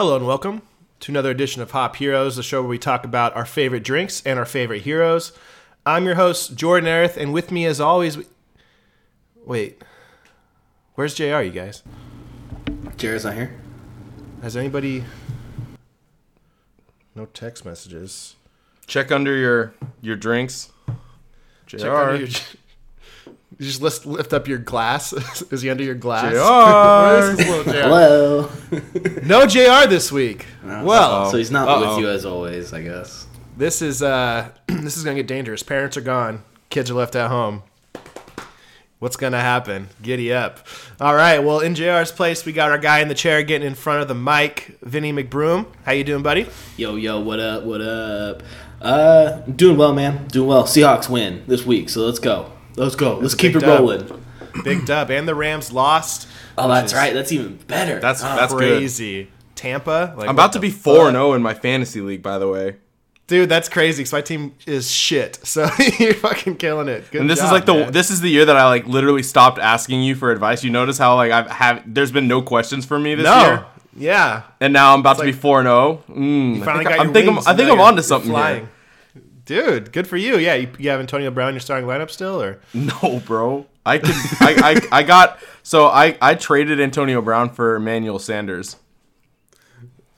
Hello and welcome to another edition of Hop Heroes, the show where we talk about our favorite drinks and our favorite heroes. I'm your host, Jordan Erith, and with me, as always, we... wait, where's JR, you guys? Jared's not here. Has anybody. No text messages. Check under your your drinks. JR. Check under your- You just lift, lift up your glass. Is he under your glass? JR. Where's this little JR? Hello. No JR this week. Well, so he's not Uh-oh. with you as always, I guess. this is uh this is gonna get dangerous. Parents are gone. Kids are left at home. What's gonna happen? Giddy up. All right. Well, in JR's place, we got our guy in the chair getting in front of the mic, Vinny McBroom. How you doing, buddy? Yo, yo, what up? What up? Uh, doing well, man. Doing well. Seahawks win this week, so let's go. Let's go. Let's keep it dub. rolling. Big dub, and the Rams lost. Oh, that's is- right. That's even better. That's Ah, that's good. Crazy. Tampa. Like, I'm about to be four and fuck? zero in my fantasy league, by the way. Dude, that's crazy. Cause my team is shit. So you're fucking killing it. Good And this is job, like the man. this is the year that I like literally stopped asking you for advice. You notice how like I've have there's been no questions for me this year. no. year, Yeah. and now I'm about to be four and zero. Mm, I finally think, got I'm your think I'm, wings, I think I'm onto something flying. here. Dude, good for you. Yeah, you, you have Antonio Brown in your starting lineup still, or No, bro. I could. I, I I got so I I traded Antonio Brown for Emmanuel Sanders.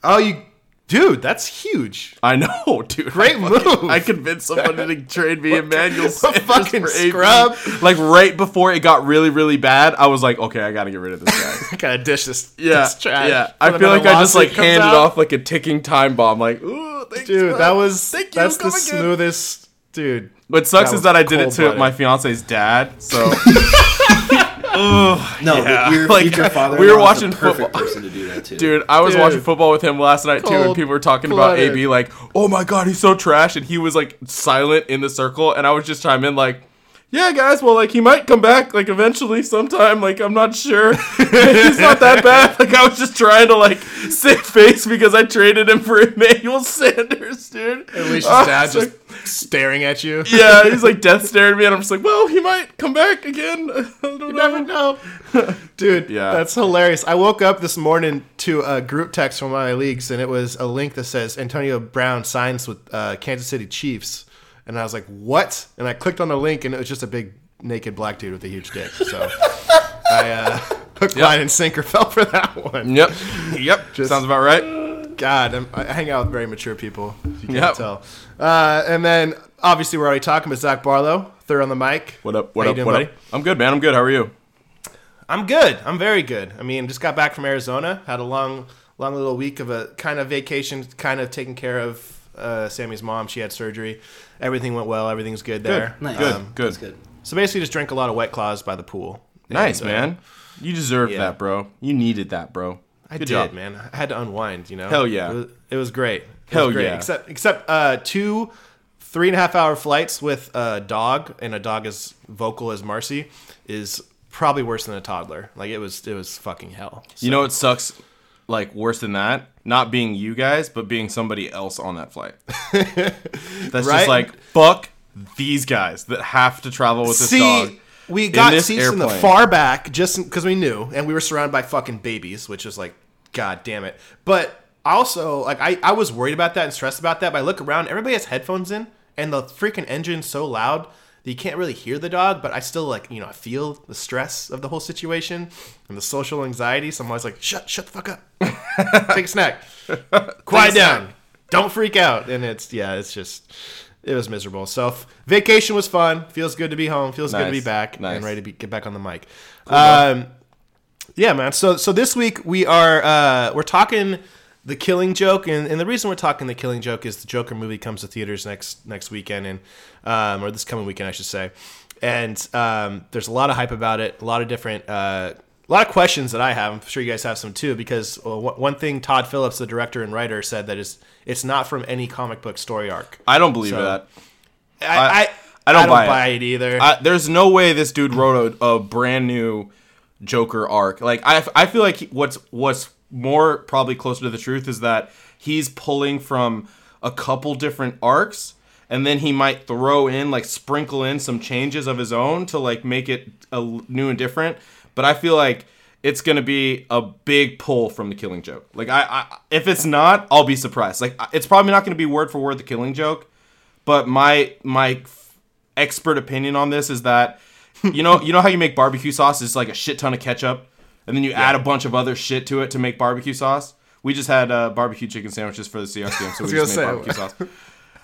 oh, you, dude, that's huge. I know, dude. Great I fucking- move. I convinced somebody to trade me Emmanuel Sanders fucking scrub. Like right before it got really, really bad, I was like, okay, I gotta get rid of this guy. I gotta dish this. Yeah, this trash. yeah. I feel like I just like handed out. off like a ticking time bomb. Like, ooh, thanks, Dude, man. that uh, was Thank you. that's the come again. smoothest. Dude, What sucks That is that I did it to cold-blooded. my fiance's dad. So No, Yeah, but your like, future father. we were the watching perfect football. person to do that too. Dude, I was Dude. watching football with him last night too, and people were talking about blooded. AB like, "Oh my god, he's so trash," and he was like silent in the circle, and I was just chiming in like, "Yeah, guys, well, like he might come back like eventually, sometime. Like I'm not sure. he's not that bad." Like I was just trying to like save face because I traded him for Emmanuel Sanders, dude. Alicia's I dad just like, staring at you. yeah, he's like death staring at me, and I'm just like, "Well, he might come back again. I don't You know." never know. Dude, Yeah. that's hilarious. I woke up this morning to a group text from my leagues, and it was a link that says Antonio Brown signs with uh, Kansas City Chiefs. And I was like, what? And I clicked on the link, and it was just a big naked black dude with a huge dick. So I uh, hook, line, and sinker fell for that one. Yep, yep, Just- sounds about right. God, I'm, I hang out with very mature people, if you can't Yep. tell. Uh, and then, obviously, we're already talking about Zach Barlow, third on the mic. What up? What How up? what buddy? up? I'm good, man. I'm good. How are you? I'm good. I'm very good. I mean, just got back from Arizona. Had a long, long little week of a kind of vacation, kind of taking care of uh, Sammy's mom. She had surgery. Everything went well. Everything's good there. Nice. Good, Um, good. That's good. so basically, just drank a lot of White Claws by the pool. Nice, And, uh, man. You deserved yeah. that, bro. You needed that, bro. I Good did, job. man. I had to unwind. You know. Hell yeah. It was, it was great. It Hell was great. yeah. Except, except uh, two three and a half hour flights with a dog, and a dog as vocal as Marcy is probably worse than a toddler. Like it was, it was fucking hell. You know what sucks? Like worse than that, not being you guys, but being somebody else on that flight. That's Right? just like fuck these guys that have to travel with this See, dog. we got this seats in the far back just because we knew, and we were surrounded by fucking babies, which is like, god damn it. But also, like, I, I was worried about that and stressed about that. But I look around, everybody has headphones in, and the freaking engine's so loud that you can't really hear the dog. But I still like, you know, I feel the stress of the whole situation and the social anxiety. So I'm always like, shut, shut the fuck up, take a snack, quiet down, don't freak out. And it's yeah, it's just. It was miserable. So f- vacation was fun. Feels good to be home. Feels good to be back Nice. and ready to be, get back on the mic. um, yeah, man. So so this week we are uh, we're talking the Killing Joke, and, and the reason we're talking the Killing Joke is the Joker movie comes to theaters next next weekend, and um, or this coming weekend, I should say. And um, there's a lot of hype about it. A lot of different. Uh, a lot of questions that I have. I'm sure you guys have some too, because one one thing Todd Phillips, the director and writer, said that is it's not from any comic book story arc. I don't believe So- that. I, I- I, I don't buy it. it either. I, there's no way this dude wrote a, a brand new Joker arc. Like I, I feel like he- what's what's more probably closer to the truth is that he's pulling from a couple different arcs and then he might throw in like sprinkle in some changes of his own to like make it a new and different. But i feel like it's gonna be a big pull from the killing joke. Like I, I if it's not i'll be surprised. Like it's probably not gonna be word for word the killing joke but my my expert opinion on this is that you know you know how you make barbecue sauce is like a shit ton of ketchup and then you add a bunch of other shit to it to make barbecue sauce we just had uh, barbecue chicken sandwiches for the Seahawks game, so we just made barbecue sauce.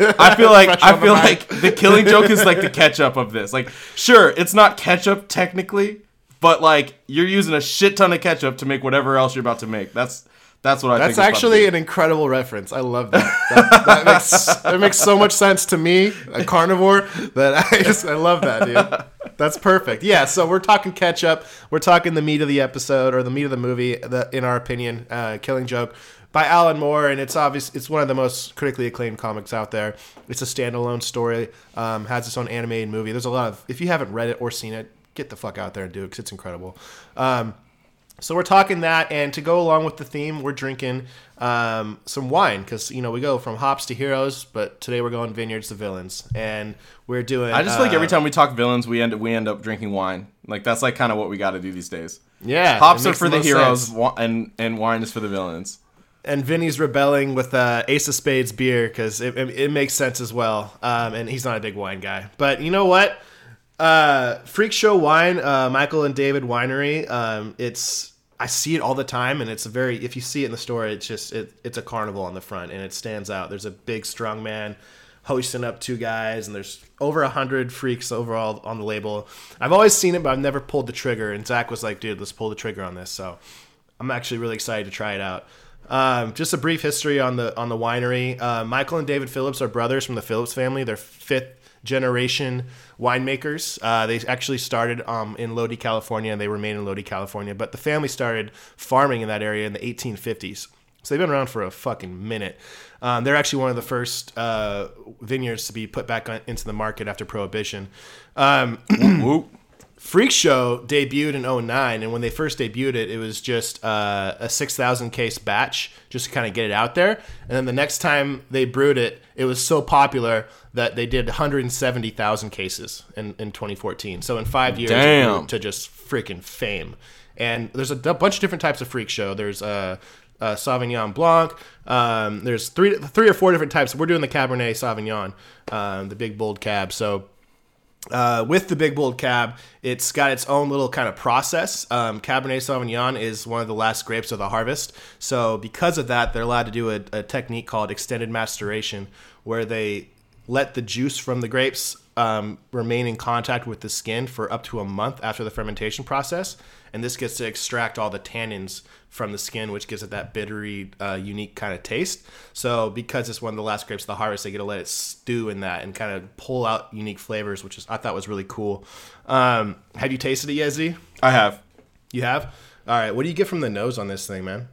I feel like Fresh I off the feel like the killing joke is like the ketchup of this. Like, sure, it's not ketchup technically, but like you're using a shit ton of ketchup to make whatever else you're about to make. That's that's what I. That's actually an incredible reference. I love that. That, that makes that makes so much sense to me, a carnivore, that I just I love that, dude. That's perfect. Yeah, so we're talking ketchup. We're talking the meat of the episode or the meat of the movie. The, in our opinion, uh, Killing Joke by Alan Moore, and it's obvious it's one of the most critically acclaimed comics out there. It's a standalone story. Um, has its own animated movie. There's a lot of if you haven't read it or seen it, get the fuck out there and do it because it's incredible. Um, so we're talking that, and to go along with the theme, we're drinking um, some wine because you know we go from hops to heroes, but today we're going vineyards to villains, and we're doing. I just feel like every uh, time we talk villains, we end we end up drinking wine. Like that's like kind of what we got to do these days. yeah, Hops are for the most heroes, wa- and and wine is for the villains. and Vinny's rebelling with uh, Ace of Spades beer because it, it, it makes sense as well. Um, and he's not a big wine guy, but you know what? Uh, Freak Show Wine, uh, Michael and David Winery. Um, it's I see it all the time, and it's a very if you see it in the store, it's just it, it's a carnival on the front, and it stands out. There's a big strong man hoisting up two guys, and there's over a hundred freaks overall on the label. I've always seen it, but I've never pulled the trigger. And Zach was like, "Dude, let's pull the trigger on this." So I'm actually really excited to try it out. Um, just a brief history on the on the winery. Uh, Michael and David Phillips are brothers from the Phillips family. They're fifth generation winemakers. Uh, they actually started um, in Lodi, California, and they remain in Lodi, California. But the family started farming in that area in the 1850s. So they've been around for a fucking minute. Um, they're actually one of the first uh, vineyards to be put back on, into the market after Prohibition. Um. Freak Show debuted in 09, and when they first debuted it, it was just uh, a 6,000 case batch just to kind of get it out there. And then the next time they brewed it, it was so popular that they did 170,000 cases in, in 2014. So in five years, Damn. to just freaking fame. And there's a bunch of different types of Freak Show. There's uh, uh, Sauvignon Blanc. Um, there's three, three or four different types. We're doing the Cabernet Sauvignon, um, the big bold cab. So uh, with the Big Bold Cab, it's got its own little kind of process. Um, Cabernet Sauvignon is one of the last grapes of the harvest. So, because of that, they're allowed to do a, a technique called extended maceration, where they let the juice from the grapes um, remain in contact with the skin for up to a month after the fermentation process. And this gets to extract all the tannins from the skin, which gives it that bittery, uh, unique kind of taste. So, because it's one of the last grapes of the harvest, they get to let it stew in that and kind of pull out unique flavors, which is I thought was really cool. Um, have you tasted it yet, Z? I have. You have. All right. What do you get from the nose on this thing, man?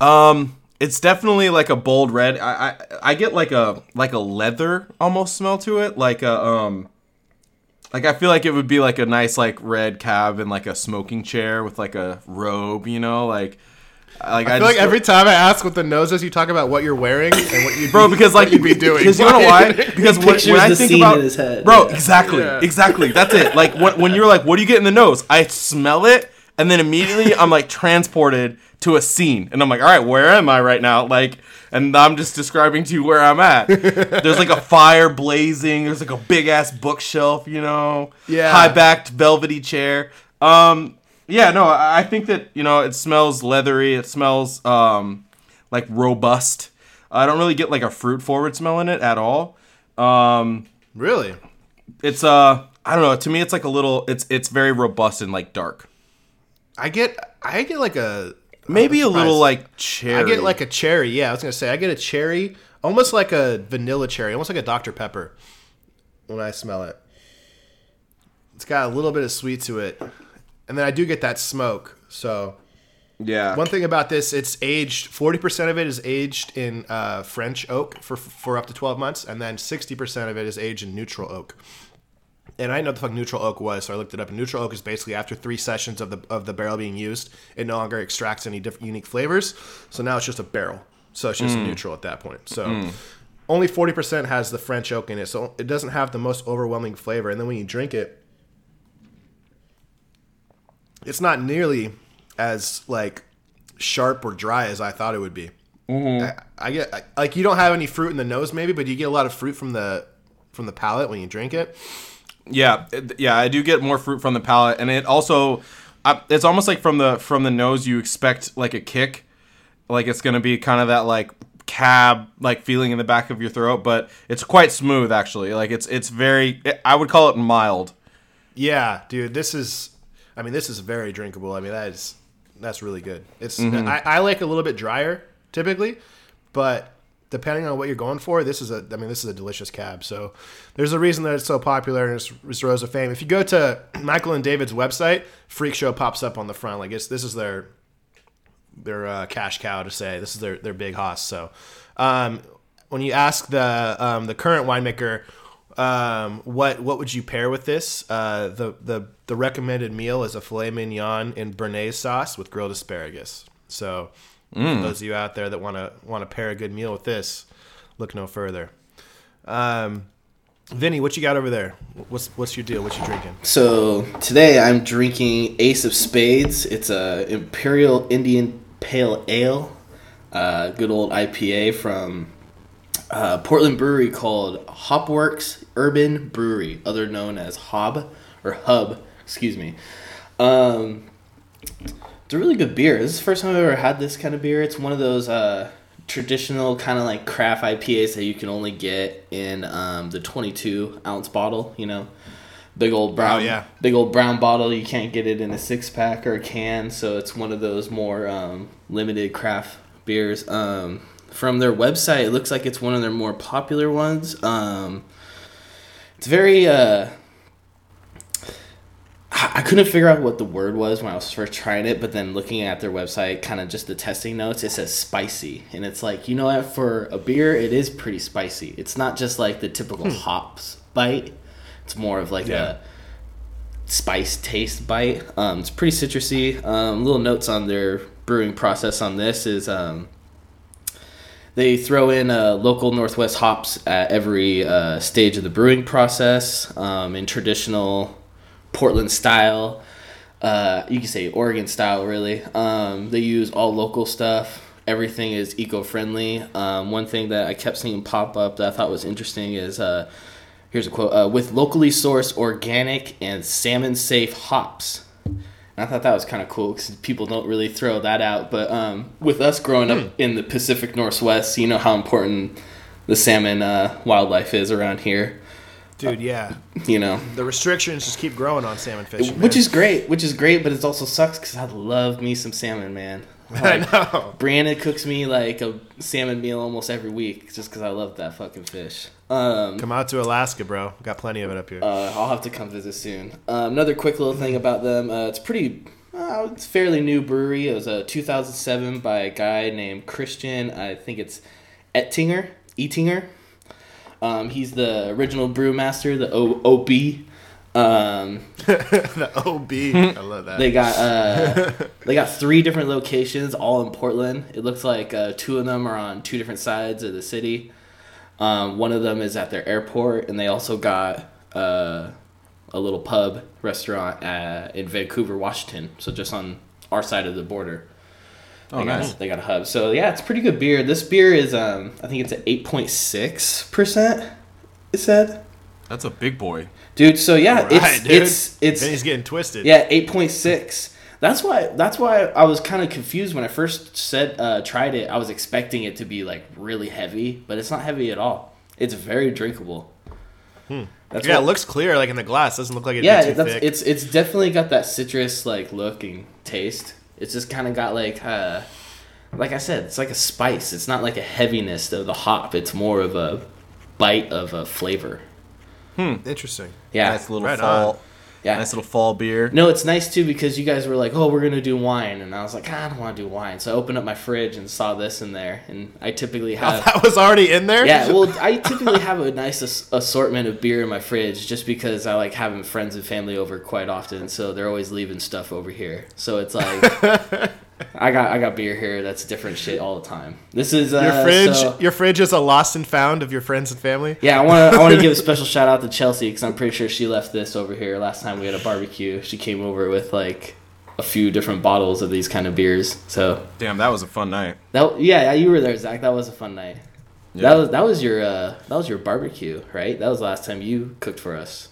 Um, it's definitely like a bold red. I, I I get like a like a leather almost smell to it, like a um, like I feel like it would be like a nice like red cab and like a smoking chair with like a robe, you know, like like I, I feel like just- every time I ask what the nose is, you talk about what you're wearing and what you bro because like you'd be doing. because you know why because when, when I think about in his head. bro exactly Yeah. exactly that's it like when, when you're like what do you get in the nose I smell it and then immediately I'm like transported to a scene and I'm like all right where am I right now like and I'm just describing to you where I'm at there's like a fire blazing there's like a big ass bookshelf you know Yeah. high backed velvety chair um yeah no I think that you know it smells leathery it smells um like robust I don't really get like a fruit forward smell in it at all um really. it's uh I don't know. To me, it's like a little. It's it's very robust and like dark. I get I get like a Maybe a little like cherry. I get like a cherry. Yeah, I was gonna say I get a cherry, almost like a vanilla cherry, almost like a Dr Pepper when I smell it. It's got a little bit of sweet to it, and then I do get that smoke. So yeah. one thing about this, it's aged. Forty percent of it is aged in uh, French oak for for up to twelve months, and then sixty percent of it is aged in neutral oak. And I didn't know what the fuck neutral oak was, so I looked it up. And neutral oak is basically after three sessions of the of the barrel being used, it no longer extracts any different unique flavors. So now it's just a barrel. So it's just mm. neutral at that point. So mm. only forty percent has the French oak in it, so it doesn't have the most overwhelming flavor. And then when you drink it, it's not nearly as like sharp or dry as I thought it would be. Mm-hmm. I, I get I, like you don't have any fruit in the nose maybe, but you get a lot of fruit from the from the palate when you drink it. Yeah, it- yeah, I do get more fruit from the palate, and it also, uh, it's almost like from the from the nose you expect like a kick, like it's gonna be kind of that like cab like feeling in the back of your throat, but it's quite smooth actually. Like it's it's very, I would call it mild. Yeah, dude, this is I mean this is very drinkable. I mean that is that's really good. It's I, I like a little bit drier typically, but depending on what you're going for, this is a I mean this is a delicious cab. So there's a reason that it's so popular and it's, it's rose of fame. If you go to Michael and David's website, Freak Show pops up on the front. Like it's this is their their uh, cash cow to say this is their their big hoss. So um, when you ask the um, the current winemaker um, what what would you pair with this, uh, the the the recommended meal is a filet mignon in béarnaise sauce with grilled asparagus. So for those of you out there that want to want to pair a good meal with this, look no further. Um, Vinny, what you got over there? What's what's your deal? What you drinking? So today I'm drinking Ace of Spades. It's a Imperial Indian Pale Ale, uh, good old IPA from uh, Portland brewery called Hopworks Urban Brewery, other known as Hob or Hub. Excuse me. Um, it's a really good beer. This is the first time I've ever had this kind of beer. It's one of those uh, traditional kind of like craft IPAs that you can only get in um, the 22 ounce bottle. You know, big old brown, Oh, yeah. big old brown bottle. You can't get it in a six pack or a can, so it's one of those more um, limited craft beers. Um, from their website, it looks like it's one of their more popular ones. Um, it's very. Uh, I couldn't figure out what the word was when I was first trying it, but then looking at their website, kind of just the testing notes, it says spicy. And it's like, you know what, for a beer, it is pretty spicy. It's not just like the typical hops bite, it's more of like Yeah. a spice taste bite. Um, it's pretty citrusy. Um, little notes on their brewing process on this is um, they throw in uh, local Northwest hops at every uh, stage of the brewing process um, in traditional Portland style. Uh, you can say Oregon style, really. Um, they use all local stuff. Everything is eco friendly. Um, one thing that I kept seeing pop up that I thought was interesting is uh, here's a quote uh, with locally sourced organic and salmon safe hops. And I thought that was kind of cool because people don't really throw that out. But um, with us growing up in the Pacific Northwest, you know how important the salmon uh, wildlife is around here. Dude, yeah. You know, The restrictions just keep growing on salmon fishing. which man. is great, which is great, but it also sucks because I love me some salmon, man. I know. Brianna cooks me like a salmon meal almost every week just because I love that fucking fish. Um, Come out to Alaska, bro. Got plenty of it up here. uh, I'll have to come visit soon. Um, another quick little thing about them. Uh, it's pretty. Uh, it's fairly new brewery. It was a 2007 by a guy named Christian. I think it's Ettinger. Ettinger. Um, he's the original brewmaster, the o- OP. Um, the OB. I love that. they got uh, they got three different locations, all in Portland. It looks like uh, two of them are on two different sides of the city. Um, one of them is at their airport, and they also got uh, a little pub restaurant uh, in Vancouver, Washington. So just on our side of the border. Oh, they got. They got a hub. So yeah, it's pretty good beer. This beer is um, I think it's at eight point six percent. It said, That's a big boy. dude. So yeah, Right, it's dude. it's it's Vinny's getting twisted. yeah, eight point six. That's why. That's why I was kind of confused when I first said uh, tried it. I was expecting it to be like really heavy, but it's not heavy at all. It's very drinkable. That's Yeah, what- it looks clear, like in the glass. Doesn't look like it. yeah, thick. it's it's definitely got that citrus like look and taste. It's just kind of got like uh, like I said, it's like a spice. It's not like a heaviness of the hop. It's more of a bite of a flavor. Hmm. Interesting. Yeah, Nice little right fall. Yeah. Nice little fall beer. No, it's nice too because you guys were like, "Oh, we're gonna do wine," and I was like, "Ah, "I don't want to do wine." So I opened up my fridge and saw this in there, and I typically have. that was already in there. Yeah, well, I typically have a nice as- assortment of beer in my fridge just because I like having friends and family over quite often, so they're always leaving stuff over here. So it's like I got I got beer here that's different shit all the time. This is uh, Your fridge, so- your fridge is a lost and found of your friends and family. yeah, I want to I want to give a special shout out to Chelsea because I'm pretty sure she left this over here last time we had a barbecue. She came over with like a few different bottles of these kind of beers. So Damn, that was a fun night. that yeah, yeah, you were there, Zach. That was a fun night. Yeah. That was that was your uh, that was your barbecue, right? That was the last time you cooked for us.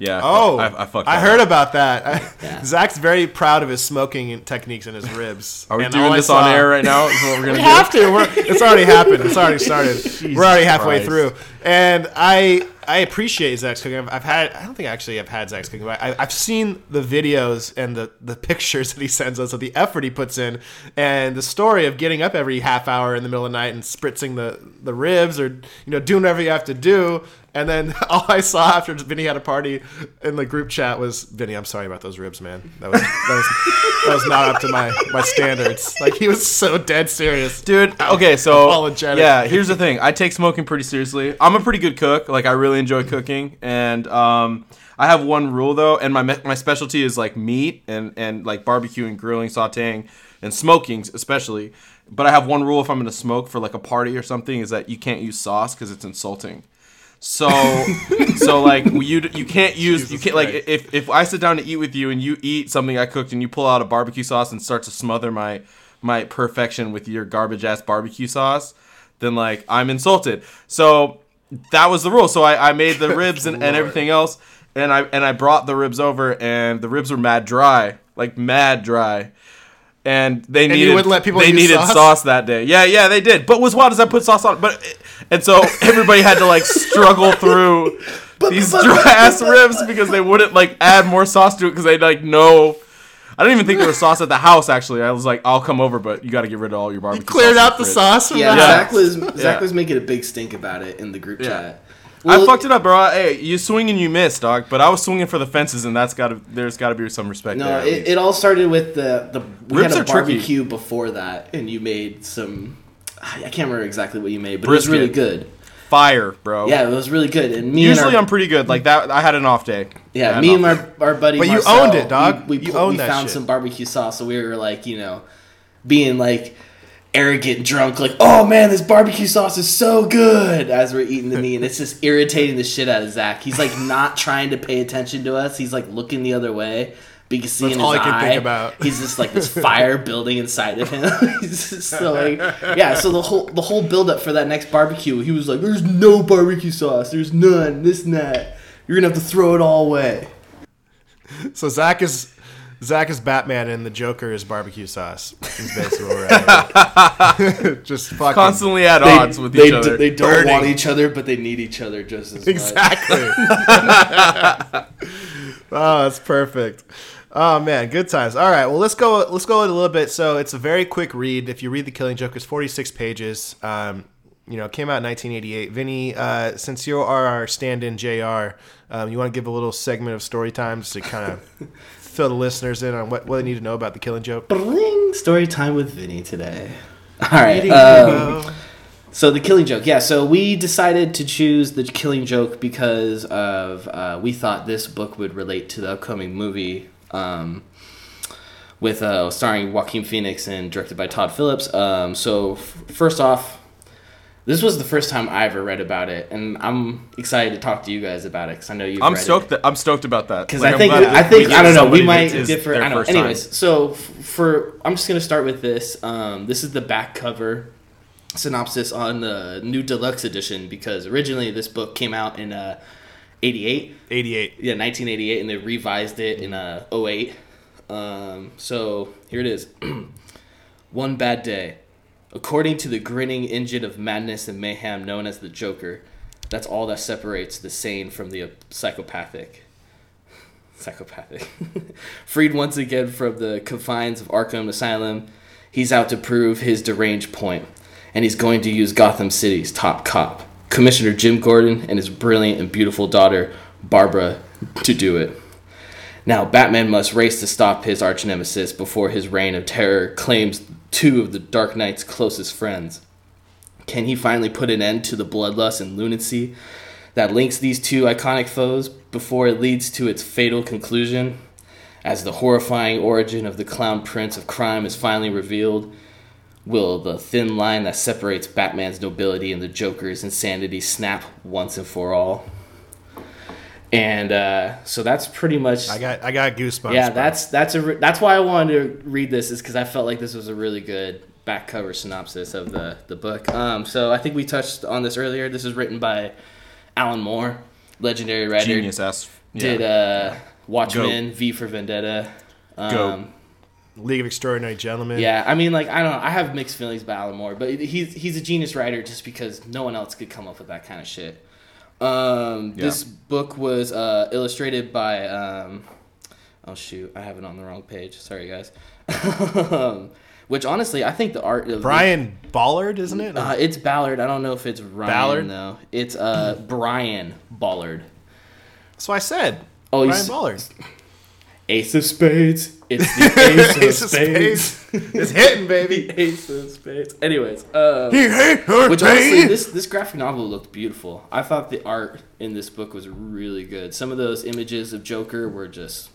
Yeah. Oh, I, I fucked. I that heard up. about that. I- Yeah. Zach's very proud of his smoking techniques and his ribs. Are we And doing all I this on air right now? Is what we're gonna We do? have to. We're, it's already happened. It's already started. We're already halfway Christ. through, and I I appreciate Zach's cooking. I've, I've had I don't think I actually I've had Zach's cooking, but I, I've seen the videos and the the pictures that he sends us of the effort he puts in, and the story of getting up every half hour in the middle of the night and spritzing the the ribs or you know doing whatever you have to do. And then all I saw after Vinny had a party in the group chat was Vinny. I'm sorry about those ribs, man. That was that was, that was not up to my my standards. Like he was so dead serious. Dude, okay, so Apologetic. yeah, here's the thing. I take smoking pretty seriously. I'm a pretty good cook. Like I really enjoy cooking, and um, I have one rule though, and my me- my specialty is like meat and and like barbecuing, grilling, sautéing, and smoking especially. But I have one rule if I'm gonna smoke for like a party or something is that you can't use sauce because it's insulting. So, so like you you can't use you can't like if if I sit down to eat with you and you eat something I cooked and you pull out a barbecue sauce and start to smother my my perfection with your garbage ass barbecue sauce, then like I'm insulted. So that was the rule. So I, I made the ribs and, and everything else, and I and I brought the ribs over, and the ribs were mad dry, like mad dry. And they you needed wouldn't let people they needed sauce? sauce? that day. Yeah, yeah, they did. But what's wild is I put sauce on. But and so everybody had to like struggle through these dry ass ribs because they wouldn't like add more sauce to it because they like no. I don't even think there was sauce at the house. Actually, I was like, I'll come over, but you got to get rid of all your barbecue. You Cleared sauce out the fridge. sauce from Yeah, the Zach house. was Zach Yeah. was making a big stink about it in the group Yeah. chat. I fucked it up, bro. Hey, you swing and you miss, dog. But I was swinging for the fences, and that's got to. There's got to be some respect No, there. it, it all started with the the we Ribs had are a tricky. barbecue before that, and you made some. I can't remember exactly what you made, but it was really good. Fire, bro. Yeah, it was really good. And me Usually and our, I'm pretty good. Like that, I had an off day. I yeah, me and my our buddy. But you owned it, dog. We, we, You pulled- we found shit. some barbecue sauce, so we were like, you know, being like arrogant, drunk, like, oh man, this barbecue sauce is so good as we're eating the meat, and it's just irritating the shit out of Zach. He's like not trying to pay attention to us. He's like looking the other way. But you see That's in all I can eye, think about. He's just like this fire building inside of him. he's just so like, yeah. So the whole the whole build up for that next barbecue, he was like, "There's no barbecue sauce. There's none. This and that. You're gonna have to throw it all away." So Zach is Zach is Batman and the Joker is barbecue sauce. Is basically where we're at. Just fucking Constantly at They, odds with they, each other. they don't Burning. want each other, but they need each other just as much. Exactly. oh, that's perfect. Oh man, good times. All right, well let's go. Let's go a little bit. So it's a very quick read. If you read the Killing Joke, it's forty six pages. Um, you know, it came out in 1988. Vinny, uh, since you are our stand-in Jr., um, you want to give a little segment of story times to kind of fill the listeners in on what, what they need to know about the Killing Joke. Bling! Story time with Vinny today. All right. Um, so the Killing Joke, yeah. So we decided to choose the Killing Joke because of uh, we thought this book would relate to the upcoming movie um, with uh, starring Joaquin Phoenix and directed by Todd Phillips. Um, so f- first off, this was the first time I ever read about it, and I'm excited to talk to you guys about it because I know you've. I'm stoked. That, I'm stoked about that. Because Like, I think I think I don't know. We might differ. I don't know. first time. Anyways, so f- for I'm just gonna start with this. Um, this is the back cover synopsis on the new deluxe edition because originally this book came out in uh, 88 88. yeah 1988 and they revised it in uh, 08 um, so here it is. One bad day. According to the grinning engine of madness and mayhem known as the joker that's all that separates the sane from the uh, psychopathic. Psychopathic. Freed once again from the confines of arkham asylum he's out to prove his deranged point and he's going to use gotham city's top cop commissioner jim gordon and his brilliant and beautiful daughter barbara to do it Now, Batman must race to stop his arch nemesis before his reign of terror claims two of the Dark Knight's closest friends. Can he finally put an end to the bloodlust and lunacy that links these two iconic foes before it leads to its fatal conclusion? As the horrifying origin of the Clown Prince of Crime is finally revealed, will the thin line that separates Batman's nobility and the Joker's insanity snap once and for all? And uh, so that's pretty much I got I got goosebumps. yeah, that's that's a re- that's why I wanted to read this is because I felt like this was a really good back cover synopsis of the the book. Um, so I think we touched on this earlier. This is written by Alan Moore, legendary writer. Genius ass. Yeah. Did uh, Watchmen, V for Vendetta. Um, Goat. League of Extraordinary Gentlemen. Yeah, I mean, like I don't know. I have mixed feelings about Alan Moore, but he's he's a genius writer just because no one else could come up with that kind of shit. Um, Yeah. This book was uh, illustrated by. Um, oh shoot, I have it on the wrong page. Sorry, guys. um, which honestly, I think the art of Brian Bolland, isn't it? uh, it's Bolland. I don't know if it's Ryan Bolland? though. It's uh Brian Bolland. That's what I said. Oh, Brian Bolland. Ace of Spades. It's the Ace of Ace of Spades. Spades. it's hitting, baby. The Ace of Spades. Anyways, uh, He hate her Which honestly, this this graphic novel looked beautiful. I thought the art in this book was really good. Some of those images of Joker were just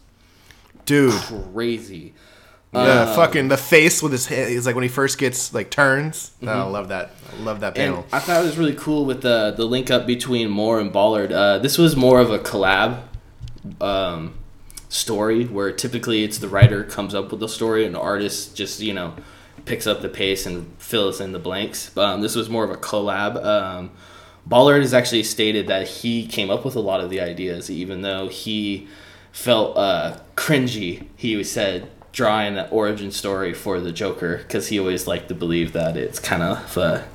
dude. crazy. The Um, fucking the face with his head. He's like when he first gets like turns. Oh, I love that. I love that And panel. I thought it was really cool with the the link up between Moore and Bolland. Uh, this was more of a collab um, story where typically it's the writer comes up with the story and the artist just you know picks up the pace and fills in the blanks. Um, this was more of a collab. Um, Bolland has actually stated that he came up with a lot of the ideas, even though he felt uh, cringy. He said drawing the origin story for the Joker because he always liked to believe that it's kind of a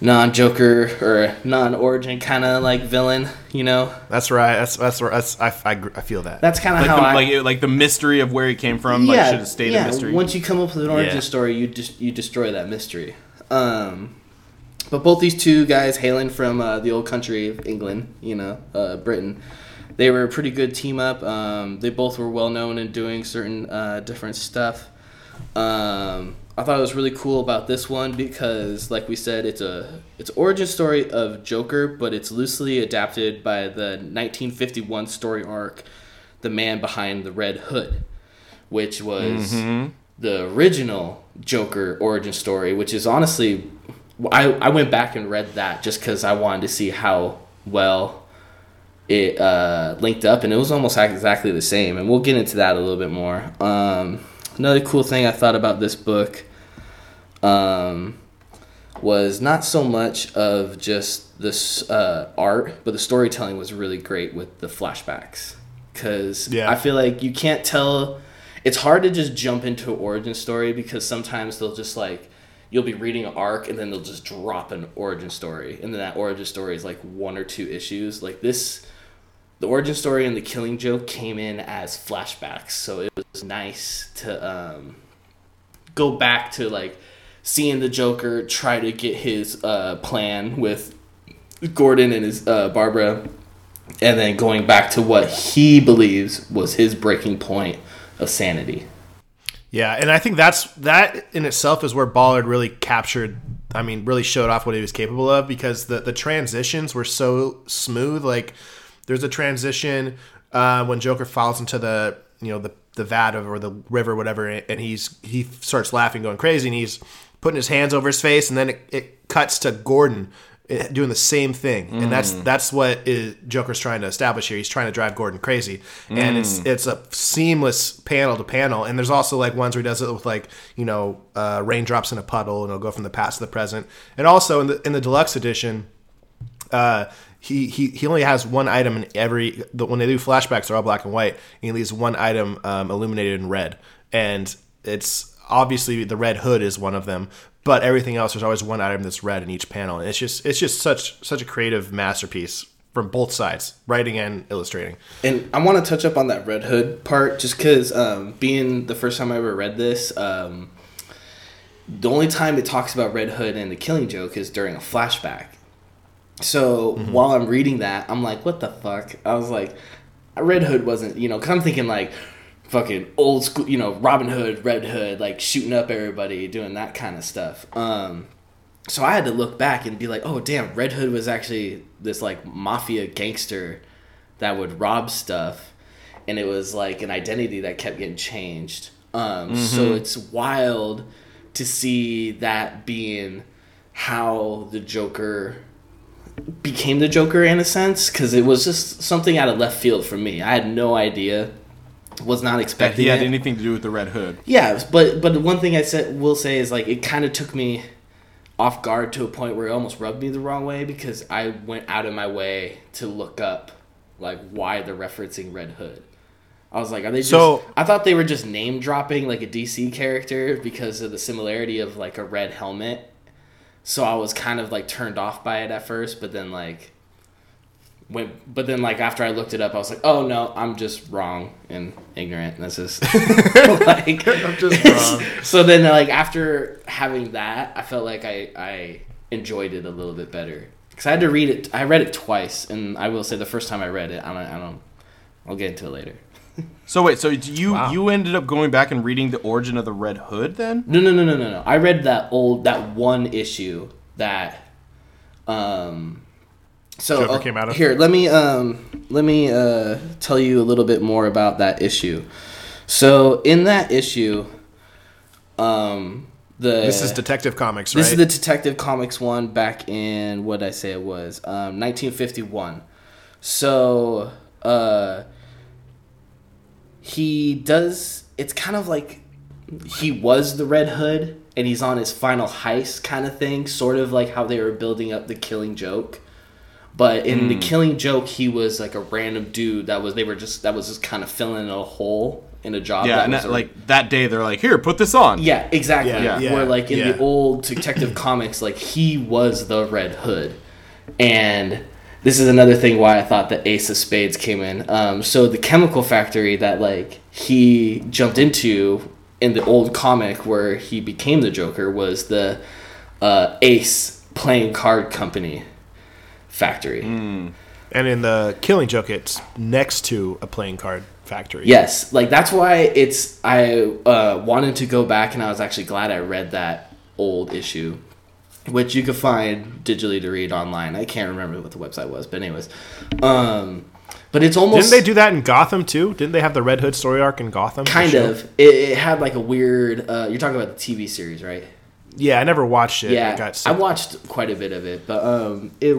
non-Joker or non-origin kind of like villain. You know, That's right. That's that's that's I, I, I feel that. that's kind of Like how the, I like, it- like the mystery of where he came from, like should have stayed a mystery. Once you come up with an origin Yeah. story, you just you destroy that mystery. Um, but both these two guys hailing from uh, the old country of England, you know, uh, Britain, they were a pretty good team up. Um, they both were well known in doing certain uh, different stuff. Um, I thought it was really cool about this one because, like we said, it's a it's origin story of Joker, but it's loosely adapted by the 1951 story arc, "The Man Behind the Red Hood," which was the original Joker origin story. Which is honestly, I I went back and read that just because I wanted to see how well it uh, linked up, and it was almost exactly the same. And we'll get into that a little bit more. Um, another cool thing I thought about this book um, was not so much of just this uh, art, but the storytelling was really great with the flashbacks. Because Yeah. I feel like you can't tell. It's hard to just jump into an origin story because sometimes they'll just like you'll be reading an arc and then they'll just drop an origin story and then that origin story is like one or two issues like this the origin story and the killing joke came in as flashbacks so it was nice to um, go back to like seeing the joker try to get his uh, plan with gordon and his uh, barbara and then going back to what he believes was his breaking point of sanity Yeah, and I think that's that in itself is where Bolland really captured. I mean, really showed off what he was capable of because the the transitions were so smooth. Like, there's a transition uh, when Joker falls into the you know the the vat of, or the river, whatever, and he's he starts laughing, going crazy, and he's putting his hands over his face, and then it, it cuts to Gordon eh, doing the same thing, and that's that's what is, Joker's trying to establish here. He's trying to drive Gordon crazy, and it's it's a seamless panel to panel. And there's also like ones where he does it with like you know uh, raindrops in a puddle, and it'll go from the past to the present. And also in the in the deluxe edition, uh, he, he he only has one item in every. The, when they do flashbacks, they're all black and white. And he leaves one item um, illuminated in red, and it's obviously the red hood is one of them. But everything else, there's always one item that's red in each panel, and it's just it's just such such a creative masterpiece from both sides, writing and illustrating. And I want to touch up on that Red Hood part just because, um, being the first time I ever read this, um, the only time it talks about Red Hood and the killing joke is during a flashback. So while I'm reading that, I'm like, what the fuck? I was like, Red Hood wasn't, you know, cause I'm thinking like fucking old school, you know, Robin Hood, Red Hood, like shooting up everybody, doing that kind of stuff. Um, so I had to look back and be like, oh damn, Red Hood was actually this like mafia gangster that would rob stuff, and it was like an identity that kept getting changed. Um, So it's wild to see that being how the Joker became the Joker in a sense because it was just something out of left field for me. I had no idea, was not That expecting he had it. anything to do with the Red Hood. Yeah, but but one thing I said will say is like it kind of took me off guard to a point where it almost rubbed me the wrong way because I went out of my way to look up like why they're referencing Red Hood. I was like, are they just? So- I thought they were just name dropping like a DC character because of the similarity of like a red helmet. So I was kind of like turned off by it at first, but then like when but then like after I looked it up, I was like, oh no, I'm just wrong and ignorant. This is like I'm just wrong. so then like after having that, I felt like I I enjoyed it a little bit better because I had to read it. I read it twice, and I will say the first time I read it, I don't I don't. I'll get into it later. So wait, so you Wow. you ended up going back and reading the origin of the Red Hood then? No, no, no, no, no, no. I read that old that one issue that um so Joker oh, came out of? here, let me um let me uh tell you a little bit more about that issue. So in that issue um the This is Detective Comics, right? This is the Detective Comics one back in what did I say it was um, 1951. So uh, he does. It's kind of like he was the Red Hood and he's on his final heist kind of thing, sort of like how they were building up the Killing Joke. But in Hmm. the Killing Joke, he was like a random dude that was they were just that was just kind of filling a hole in a job. Yeah, that and was that, a- like that day they're like, here, put this on. yeah, exactly. Yeah, yeah, Where like in the old Detective Comics, like he was the Red Hood, and this is another thing why I thought the Ace of Spades came in. Um, so the chemical factory that like he jumped into in the old comic where he became the Joker was the uh, Ace playing card company factory. and in the Killing Joke, it's next to a playing card factory. Yes, like that's why it's I uh, wanted to go back, and I was actually glad I read that old issue, which you could find digitally to read online. I can't remember what the website was, but anyways, um, but it's almost Didn't they do that in Gotham too? Didn't they have the Red Hood story arc in Gotham? kind of. It, it had like a weird. Uh, you're talking about the TV series, right? Yeah, I never watched it. Yeah, I got I watched quite a bit of it, but um, it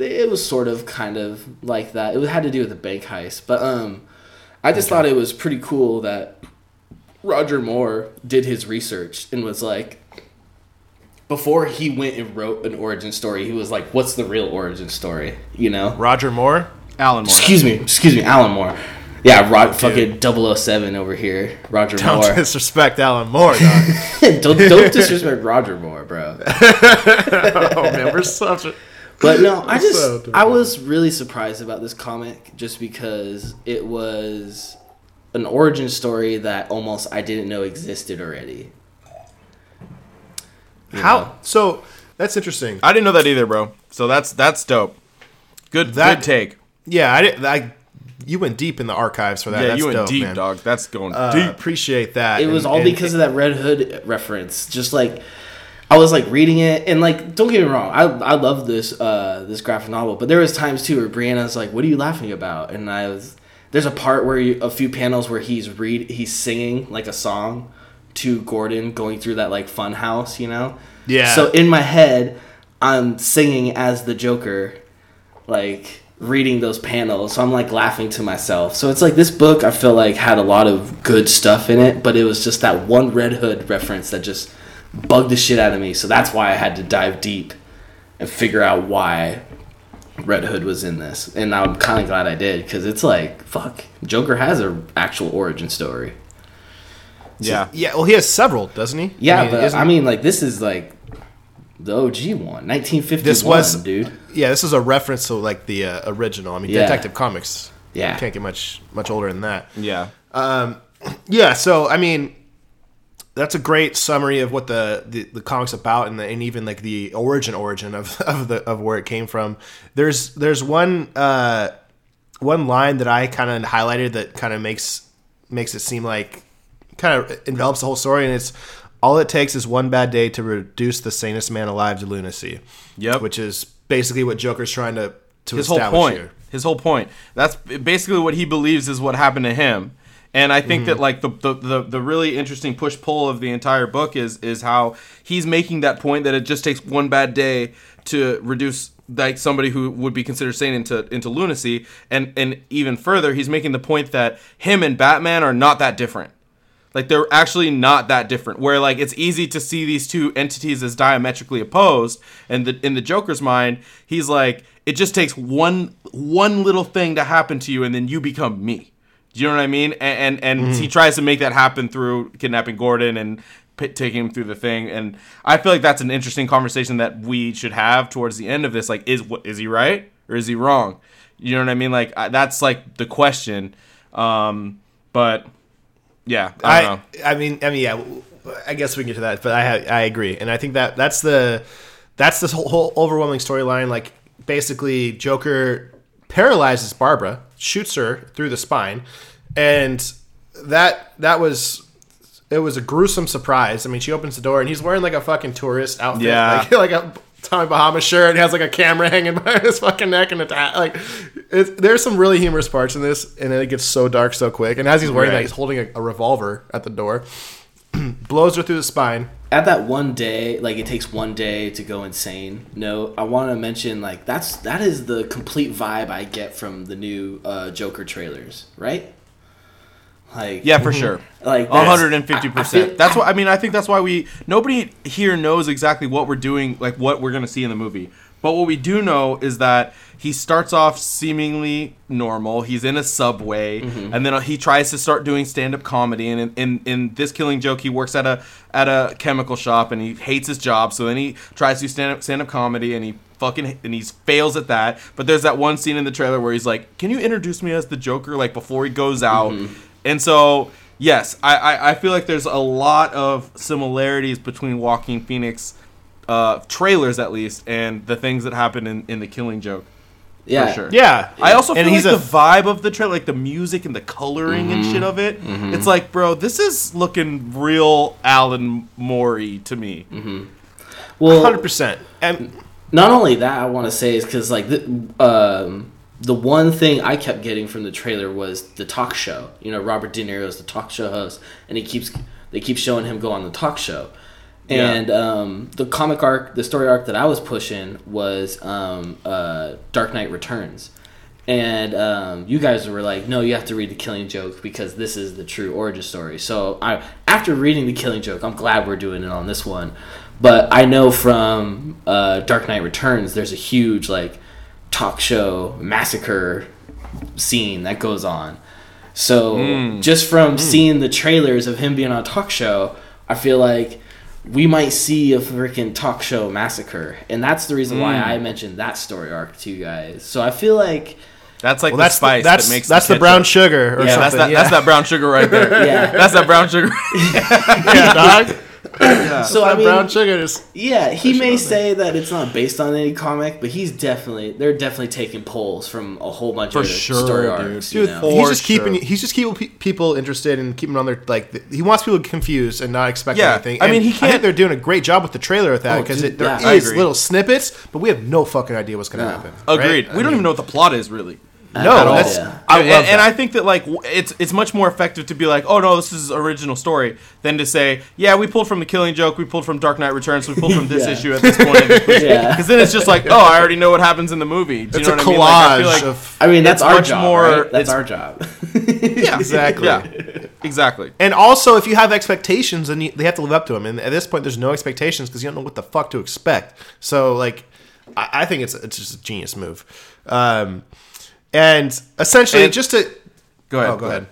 it was sort of kind of like that. It had to do with the bank heist, but um, I just thought it was pretty cool that Roger Moore did his research and was like, before he went and wrote an origin story, he was like, "What's the real origin story?" You know. Roger Moore. Alan Moore. Excuse me, excuse me, Alan Moore. Yeah, Rod, fucking 007 over here, Roger Don't Moore. disrespect Alan Moore, dog. don't don't disrespect Roger Moore, bro. oh man, we're such a. But no, I just So I was really surprised about this comic just because it was an origin story that almost I didn't know existed already. You How? know? So that's interesting. I didn't know that either, bro. So that's that's dope. Good That- good take. Yeah, I didn't. I you went deep in the archives for that. Yeah, That's you went dope, deep, man. dog. That's going Uh, deep. Appreciate that. It was And- all and- because of that Red Hood reference. Just like I was like reading it and like don't get me wrong, I I love this uh this graphic novel, but there was times too where Brianna's like, "What are you laughing about?" And I was there's a part where you, a few panels where he's read he's singing like a song to Gordon going through that like fun house, you know? Yeah. So in my head, I'm singing as the Joker, like reading those panels. So I'm like laughing to myself. So it's like this book I feel like had a lot of good stuff in it, but it was just that one Red Hood reference that just bugged the shit out of me. So that's why I had to dive deep and figure out why Red Hood was in this. And I'm kind of glad I did because it's like fuck, Joker has a actual origin story. Yeah. yeah. Well, he has several, doesn't he? Yeah, I mean, but I mean like this is like the OG one, 1951, This was- dude. yeah, this is a reference to like the uh, original. I mean, Yeah. Detective Comics. Yeah. you can't get much much older than that. Yeah. Yeah, so I mean, that's a great summary of what the the, the comics about, and the, and even like the origin origin of, of the of where it came from. There's there's one uh, one line that I kind of highlighted that kind of makes makes it seem like kind of envelops the whole story, and it's all it takes is one bad day to reduce the sanest man alive to lunacy. Yep. which is basically what Joker's trying to to his whole point. here. His whole point. That's basically what he believes is what happened to him. And I think that mm-hmm. like the, the, the, the really interesting push pull of the entire book is is how he's making that point that it just takes one bad day to reduce like somebody who would be considered sane into into lunacy and and even further he's making the point that him and Batman are not that different. Like they're actually not that different. Where like it's easy to see these two entities as diametrically opposed, and the, in the Joker's mind, he's like, it just takes one one little thing to happen to you, and then you become me. Do you know what I mean? And and, and he tries to make that happen through kidnapping Gordon and p- taking him through the thing. And I feel like that's an interesting conversation that we should have towards the end of this. Like, is what is he right or is he wrong? You know what I mean? Like I, that's like the question. Um, but yeah, I. I, I mean, I mean, yeah. I guess we can get to that, but I I agree, and I think that that's the that's this whole, whole overwhelming storyline. Like, basically, Joker paralyzes Barbara, shoots her through the spine, and that that was it was a gruesome surprise. I mean, she opens the door and he's wearing like a fucking tourist outfit, Yeah. like, like a Tommy Bahama shirt. And he has like a camera hanging by his fucking neck and a like. There's some really humorous parts in this, and then it gets so dark so quick. And as he's wearing that, he's holding a, a revolver at the door, blows her through the spine. at that one day like it takes one day to go insane no i want to mention like that's that is the complete vibe i get from the new uh, joker trailers right like Yeah, for sure. like 150 I- I feel- percent. That's what I mean. I think that's why we nobody here knows exactly what we're doing, like what we're gonna see in the movie. But what we do know is that he starts off seemingly normal. He's in a subway, Mm-hmm. and then he tries to start doing stand-up comedy. And in, in, in this Killing Joke, he works at a at a chemical shop, and he hates his job. So then he tries to do stand-up stand-up comedy, and he fucking and he fails at that. But there's that one scene in the trailer where he's like, "Can you introduce me as the Joker?" Like before he goes out, and so. Yes, I, I, I feel like there's a lot of similarities between Joaquin Phoenix uh, trailers, at least, and the things that happen in, in the Killing Joke. yeah For sure. Yeah, I also and feel he's like a the vibe of the trailer, like the music and the coloring and shit of it. It's like, bro, this is looking real Alan Morey to me. well hundred percent. And not only that i want to say is because like the, um, the one thing i kept getting from the trailer was the talk show. You know robert de niro is the talk show host and he keeps they keep showing him go on the talk show. Yeah. and um, the comic arc the story arc that i was pushing was um, uh, dark knight returns. And um, you guys were like no you have to read the killing joke because this is the true origin story. So i after reading the killing joke i'm glad we're doing it on this one. But i know from uh, dark knight returns there's a huge like talk show massacre scene that goes on so hmm. just from hmm. seeing the trailers of him being on a talk show i feel like we might see a freaking talk show massacre and that's the reason why hmm. i mentioned that story arc to you guys so i feel like That's like well, the that's spice the, that's that makes that's the, ketchup. brown sugar or Yeah, something. That's that. yeah. That's that brown sugar right there. Yeah. That's that brown sugar. yeah, dog. so i mean brown sugar is Yeah, he may say that it's not based on any comic, but he's definitely they're definitely taking polls from a whole bunch For of sure, story dude. arcs. you Dude, know? He's just sure. keeping he's just keeping people interested and keeping on their like th- he wants people confused and not expecting Yeah, anything. I mean, And he I think can't- they're doing a great job with the trailer with that Oh, because dude, there yeah. is little snippets, but we have no fucking idea what's going to No. happen. Agreed. right? We I don't mean, even know what the plot is really. No, At all, that's yeah. I and, love and. I think that like it's it's much more effective to be like, oh no, this is original story, than to say, yeah, we pulled from the Killing Joke, we pulled from Dark Knight Returns, we pulled from this Yeah. issue at this point. Yeah. Because then it's just like, oh, I already know what happens in the movie. Do you it's know a what collage I mean? Like, I like, of I mean, that's our much job. more- right? That's it's- our job. yeah, exactly. yeah, exactly. And also, if you have expectations, then you, they have to live up to them. And at this point, there's no expectations because you don't know what the fuck to expect. So, like, I, I think it's it's just a genius move. Um, and essentially, And- just to Go ahead. Oh, go ahead.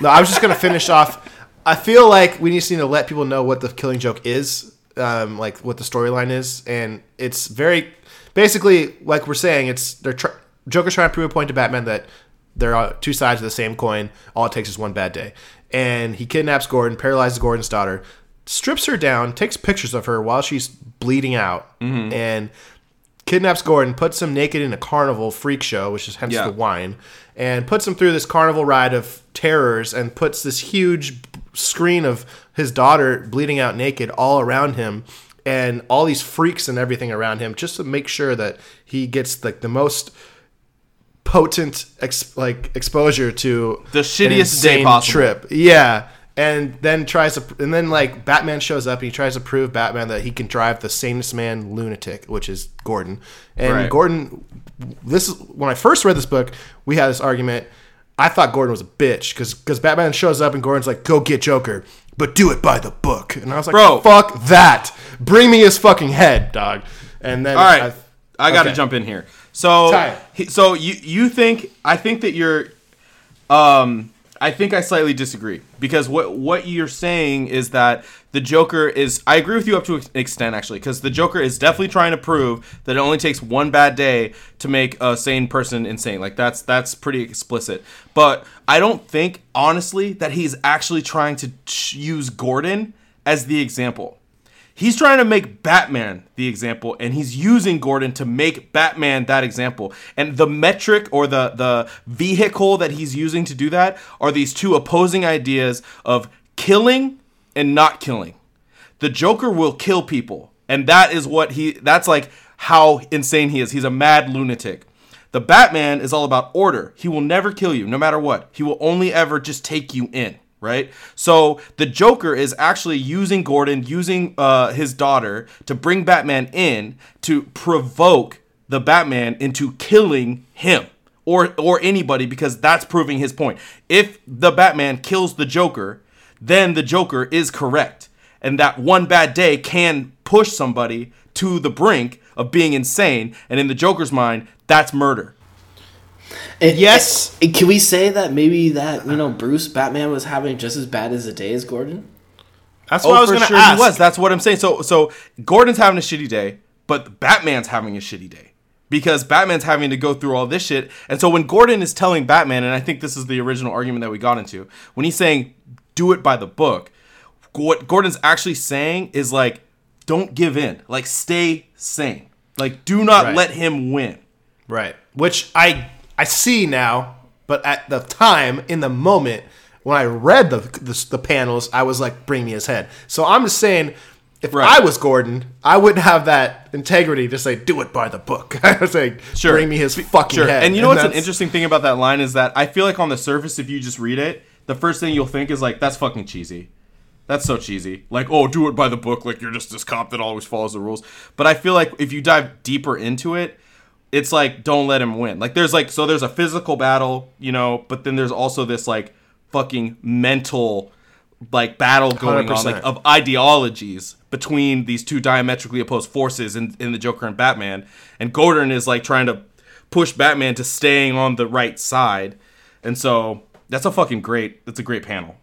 No, I was just gonna finish off. I feel like we just need to let people know what the Killing Joke is, um, like what the storyline is, and it's very basically like we're saying. It's they're tr- Joker's trying to prove a point to Batman that there are two sides of the same coin. All it takes is one bad day, and he kidnaps Gordon, paralyzes Gordon's daughter, strips her down, takes pictures of her while she's bleeding out, and kidnaps Gordon, puts him naked in a carnival freak show, which is hence Yeah. the wine, and puts him through this carnival ride of terrors, and puts this huge screen of his daughter bleeding out naked all around him. And all these freaks and everything around him, just to make sure that he gets like the most potent ex- like exposure to The shittiest day possible. trip. Yeah, and then tries to, and then like Batman shows up and he tries to prove Batman that he can drive the sanest man lunatic, which is Gordon. And Right. Gordon, this is when I first read this book, we had this argument. I thought Gordon was a bitch because because Batman shows up and Gordon's like, "Go get Joker." But do it by the book, and I was like, Bro. fuck that! Bring me his fucking head, dog." And then All right, I, I, got to okay. jump in here. So, he- so you you think I think that you're, um, I think I slightly disagree because what what you're saying is that the Joker is. I agree with you up to an extent actually because the Joker is definitely trying to prove that it only takes one bad day to make a sane person insane. Like that's that's pretty explicit. But I don't think honestly that he's actually trying to use Gordon as the example. He's trying to make Batman the example, and he's using Gordon to make Batman that example. And the metric or the the vehicle that he's using to do that are these two opposing ideas of killing and not killing. The Joker will kill people, and that is what he. That's like how insane he is. He's a mad lunatic. The Batman is all about order. He will never kill you, no matter what. He will only ever just take you in, right? So the Joker is actually using Gordon, using uh, his daughter to bring Batman in to provoke the Batman into killing him or or anybody because that's proving his point. If the Batman kills the Joker, then the Joker is correct. And that one bad day can push somebody to the brink of being insane. And in the Joker's mind, that's murder. And- Yes. and can we say that maybe that you know Bruce Batman was having just as bad as a day as Gordon? That's what oh, I was Oh, going to sure ask. he was. That's what I'm saying. So so Gordon's having a shitty day, but Batman's having a shitty day. Because Batman's having to go through all this shit. And so when Gordon is telling Batman, and I think this is the original argument that we got into, when he's saying, do it by the book, what Gordon's actually saying is like, don't give in. Like, stay sane. Like, do not Right. let him win. Right. Which I I see now, but at the time, in the moment when I read the the, the panels, I was like, "Bring me his head." So I'm just saying, if Right. I was Gordon, I wouldn't have that integrity to say, "Do it by the book." I was like, Sure. "Bring me his fucking Sure. head." And you know what's an interesting thing about that line is that I feel like on the surface, if you just read it, the first thing you'll think is like, that's fucking cheesy. That's so cheesy. Like, oh, do it by the book. Like, you're just this cop that always follows the rules. But I feel like if you dive deeper into it, it's like, don't let him win. Like, there's like, so there's a physical battle, you know, but then there's also this like fucking mental like battle going on, like of ideologies between these two diametrically opposed forces in, in the Joker and Batman. And Gordon is like trying to push Batman to staying on the right side. And so that's a fucking great that's a great panel.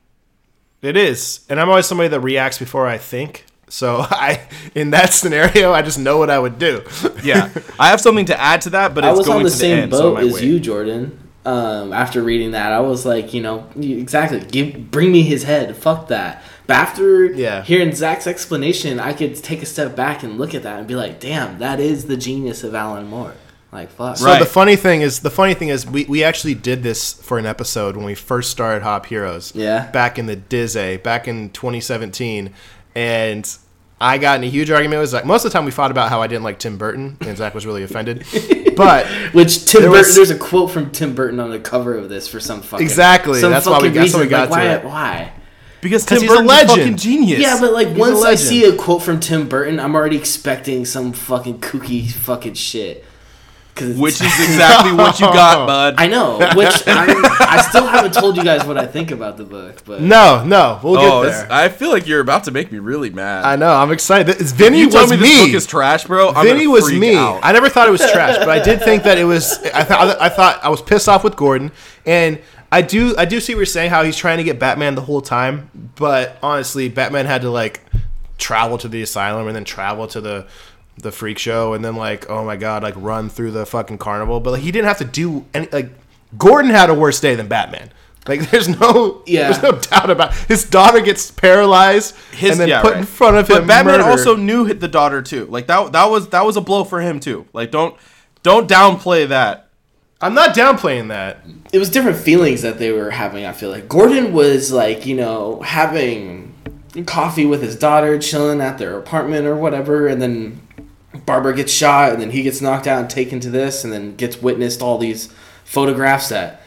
It is, and I'm always somebody that reacts before I think. So I, in that scenario, I just know what I would do. Yeah. I have something to add to that, but I it's was going on the to the same end, boat might as wait. you, Jordan. Um, after reading that, I was like, you know, exactly. Give, bring me his head. Fuck that. But after Yeah. hearing Zach's explanation, I could take a step back and look at that and be like, damn, that is the genius of Alan Moore. Like, fuck. So Right. the funny thing is, the funny thing is, we, we actually did this for an episode when we first started Hop Heroes. Yeah. Back in the Dizzy, back in 2017, and I got in a huge argument with Zach. Most of the time, we fought about how I didn't like Tim Burton, and Zach was really offended. But Which Tim There Burton? was- there's a quote from Tim Burton on the cover of this for some fucking Exactly, Some that's why we- fucking that's why we reason. got like, to why? it. Why? Because 'Cause Tim he's Burton's a legend. fucking genius. Yeah, but like a once I see a quote from Tim Burton, I'm already expecting some fucking kooky fucking shit. Cause it's- which is exactly what you got, bud. I know. Which I'm, I still haven't told you guys what I think about the book, but no, no, we'll oh, get there. I feel like you're about to make me really mad. I know. I'm excited. It's, Vinny you tell was me me. this book is trash, bro. I'm Vinny was freak me. out. I never thought it was trash, but I did think that it was. I thought I thought I was pissed off with Gordon, and I do I do see what you're saying. How he's trying to get Batman the whole time, but honestly, Batman had to like travel to the asylum and then travel to the the freak show, and then like oh my god, like run through the fucking carnival. But like he didn't have to do any. Like Gordon had a worse day than Batman. Like there's no Yeah. there's no doubt about it. his daughter gets paralyzed His, and then yeah, put right. in front of him. but him. Batman murder. also knew hit the daughter too. Like that that was that was a blow for him too. Like don't don't downplay that. I'm not downplaying that. it was different feelings that they were having. I feel like Gordon was like you know having coffee with his daughter, chilling at their apartment or whatever, and then Barbara gets shot, and then he gets knocked out and taken to this, and then gets witnessed all these photographs that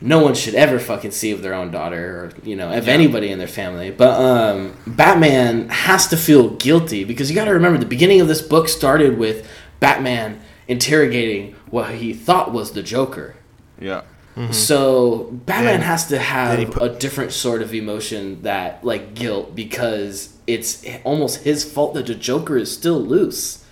no one should ever fucking see of their own daughter or you know of anybody in their family. But um, Batman has to feel guilty because you got to remember the beginning of this book started with Batman interrogating what he thought was the Joker. Yeah. So Batman And has to have put- a different sort of emotion that like guilt because it's almost his fault that the Joker is still loose.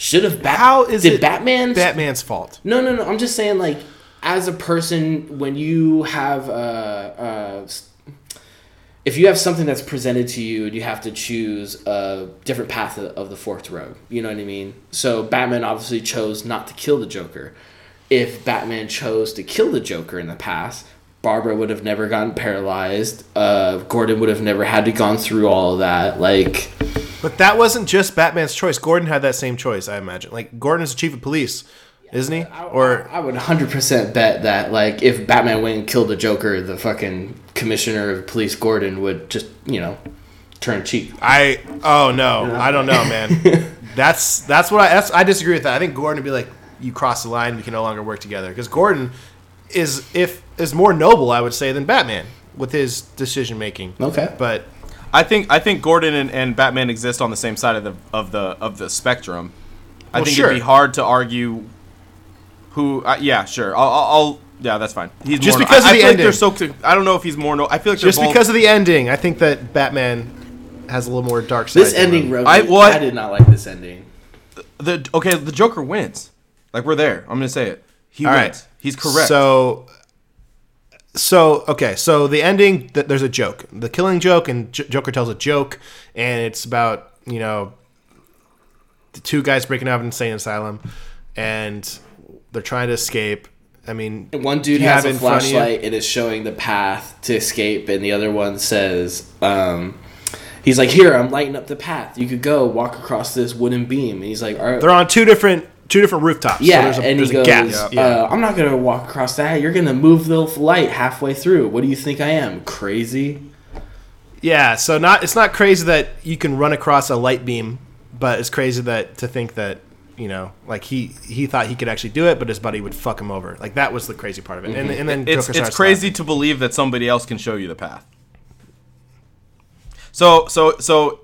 Should have Bat- How is did it Batman Batman's fault? No, no, no. I'm just saying like as a person when you have uh uh if you have something that's presented to you and you have to choose a different path of, of the forked road, you know what I mean? So Batman obviously chose not to kill the Joker. If Batman chose to kill the Joker in the past, Barbara would have never gotten paralyzed. Uh, Gordon would have never had to gone through all of that. Like, But that wasn't just Batman's choice. Gordon had that same choice, I imagine. Like Gordon is the chief of police, isn't he? Or I would 100% bet that like if Batman went and killed the Joker, the fucking commissioner of police Gordon would just, you know, turn cheek. I oh no, I don't know, man. that's that's what I that's, I disagree with that. I think Gordon would be like, you cross the line, we can no longer work together. Because Gordon is if is more noble, I would say, than Batman with his decision making. Okay. But I think I think Gordon and, and Batman exist on the same side of the of the of the spectrum. I Well, think sure. it'd be hard to argue who. Uh, yeah, sure. I'll, I'll, I'll yeah, that's fine. He's Just more, because I, of I the feel like they're ending. so. I don't know if he's more. No, I feel like just both, because of the ending, I think that Batman has a little more dark side. This ending rubbed I- well, I- I did not like this ending. the okay, the Joker wins. Like we're there. I'm gonna say it. He All wins. right. He's correct. So, so okay, so the ending, th- there's a joke, the killing joke, and J- Joker tells a joke, and it's about you know the two guys breaking out of an insane asylum, and they're trying to escape. I mean, One dude has a it in front of you? flashlight and is showing the path to escape, and the other one says, um, he's like, here, I'm lighting up the path. You could go walk across this wooden beam. And he's like, all right. they're on two different two different rooftops. Yeah, so there's a, and there's he a goes, gap. uh, "I'm not gonna walk across that. You're gonna move the light halfway through. What do you think I am, crazy?" Yeah, so not it's not crazy that you can run across a light beam, but it's crazy that to think that you know, like he he thought he could actually do it, but his buddy would fuck him over. Like that was the crazy part of it. And, and then it's Joker it's starts crazy to believe that somebody else can show you the path. So so so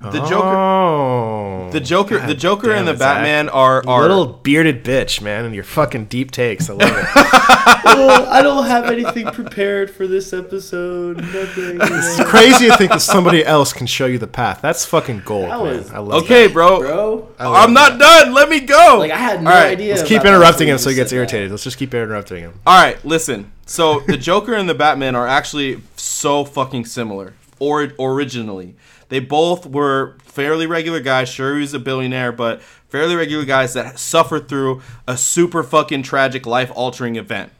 the. Joker Oh, the Joker the Joker and the it, Zach. Batman are You are little bearded bitch, man, and your fucking deep takes. I love it. oh, I don't have anything prepared for this episode. Nothing. it's crazy to think that somebody else can show you the path. That's fucking gold, That man. was- I love Okay, that. bro. bro. I'm not done. Let me go. Like I had no All right, idea. Let's keep interrupting him so he gets said that. irritated. Let's just keep interrupting him. All right, listen. So the Joker and the Batman are actually so fucking similar. Or originally, they both were fairly regular guys. Sure, he was a billionaire, but fairly regular guys that suffered through a super fucking tragic, life altering event.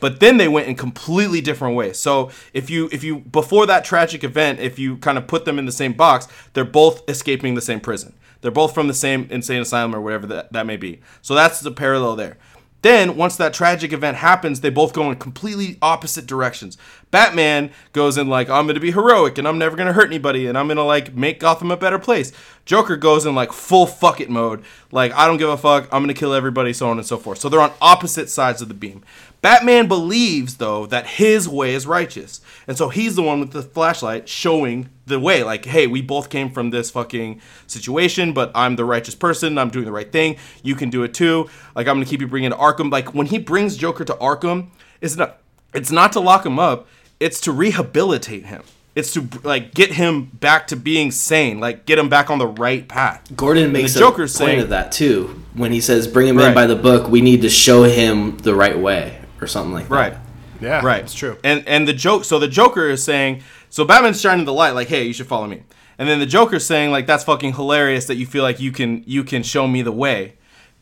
But then they went in completely different ways. So if you if you before that tragic event, if you kind of put them in the same box, they're both escaping the same prison. They're both from the same insane asylum or whatever that, that may be. So that's the parallel there. Then, once that tragic event happens, they both go in completely opposite directions. Batman goes in like, I'm gonna be heroic and I'm never gonna hurt anybody and I'm gonna like make Gotham a better place. Joker goes in like full fuck it mode, like I don't give a fuck, I'm gonna kill everybody, so on and so forth. So they're on opposite sides of the beam. Batman believes though that his way is righteous, and so he's the one with the flashlight showing the way. Like, hey, we both came from this fucking situation, but I'm the righteous person. I'm doing the right thing. You can do it too. Like, I'm gonna keep you bringing to Arkham. Like, when he brings Joker to Arkham, it's not it's not to lock him up. It's to rehabilitate him. It's to like get him back to being sane. Like, get him back on the right path. Gordon makes the a Joker's point saying- of that too when he says, "Bring him Right. in by the book. We need to show him the right way." Or something like that. Right. Yeah, Right. It's true. And and the joke so the Joker is saying so Batman's shining the light like, hey, you should follow me. And then the Joker's saying like that's fucking hilarious that you feel like you can you can show me the way.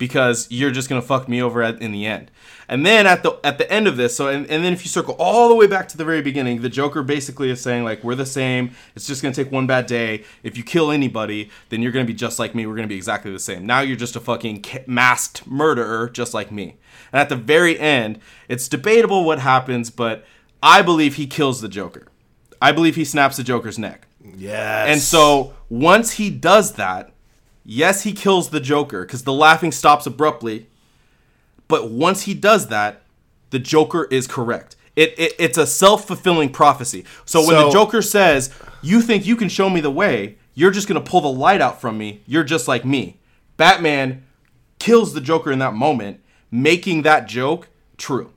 Because you're just gonna fuck me over at, in the end. And then at the at the end of this, so and, and then if you circle all the way back to the very beginning, the Joker basically is saying like we're the same. It's just gonna take one bad day. If you kill anybody, then you're gonna be just like me. We're gonna be exactly the same. Now you're just a fucking masked murderer, just like me. And at the very end, it's debatable what happens, but I believe he kills the Joker. I believe he snaps the Joker's neck. Yes. And so once he does that, yes, he kills the Joker because the laughing stops abruptly. But once he does that, the Joker is correct. It, it it's a self fulfilling prophecy. So when the Joker says, "You think you can show me the way? You're just gonna pull the light out from me. You're just like me." Batman kills the Joker in that moment, making that joke true.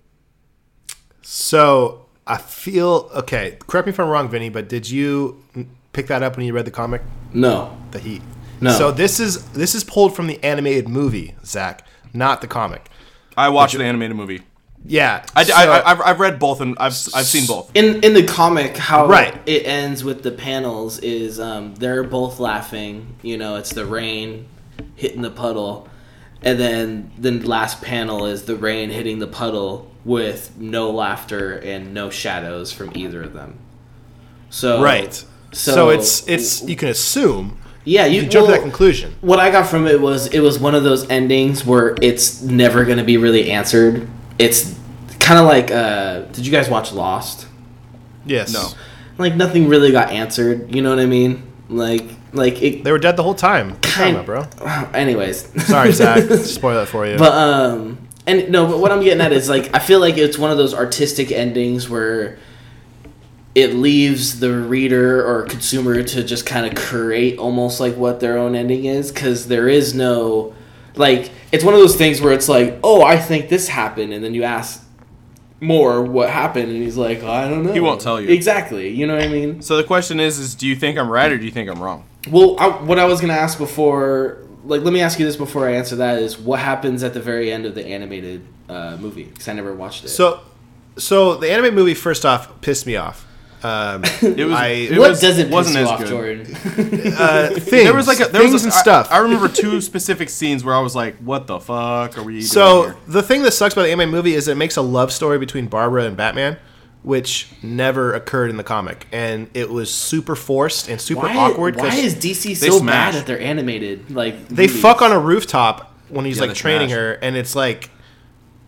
So I feel okay. Correct me if I'm wrong, Vinny, but did you pick that up when you read the comic? No. The Heat. No. So this is this is pulled from the animated movie, Zach, not the comic. I watched the animated movie. Yeah. I, so- I, have I've read both and I've I've seen both. In in the comic, how Right. it ends with the panels is um, they're both laughing. You know, it's the rain hitting the puddle, and then the last panel is the rain hitting the puddle with no laughter and no shadows from either of them. So right. So, So, it's it's you can assume yeah you, you jump to that conclusion. What I got from it was it was one of those endings where it's never going to be really answered. It's kind of like uh, did you guys watch Lost? Yes. No. like nothing really got answered. You know what I mean? Like, like it. They were dead the whole time. What are you Kind- talking about, bro. Anyways, Sorry, Zach. Spoil that for you. but um, and no, but what I'm getting at is like I feel like it's one of those artistic endings where it leaves the reader or consumer to just kind of create almost like what their own ending is because there is no like it's one of those things where it's like oh I think this happened and then you ask more what happened and he's like I don't know He won't tell you. exactly you know what I mean So the question is, is do you think I'm right or do you think I'm wrong? Well, I, what I was gonna ask before, like, let me ask you this before I answer that: is what happens at the very end of the animated uh, movie? Because I never watched it. so, so the anime movie first off pissed me off. Um, It was. I- it what was, does it piss wasn't you off, good. Jordan? uh, things, There was like a, there things was a, and I- stuff. I, remember two specific scenes where I was like, "What the fuck are we?" doing So here? the thing that sucks about the anime movie is it makes a love story between Barbara and Batman, which never occurred in the comic, and it was super forced and super why, awkward. Why is DC so smash. bad at their animated like? they movies? fuck on a rooftop when he's Yeah, like training smash. her, and it's like,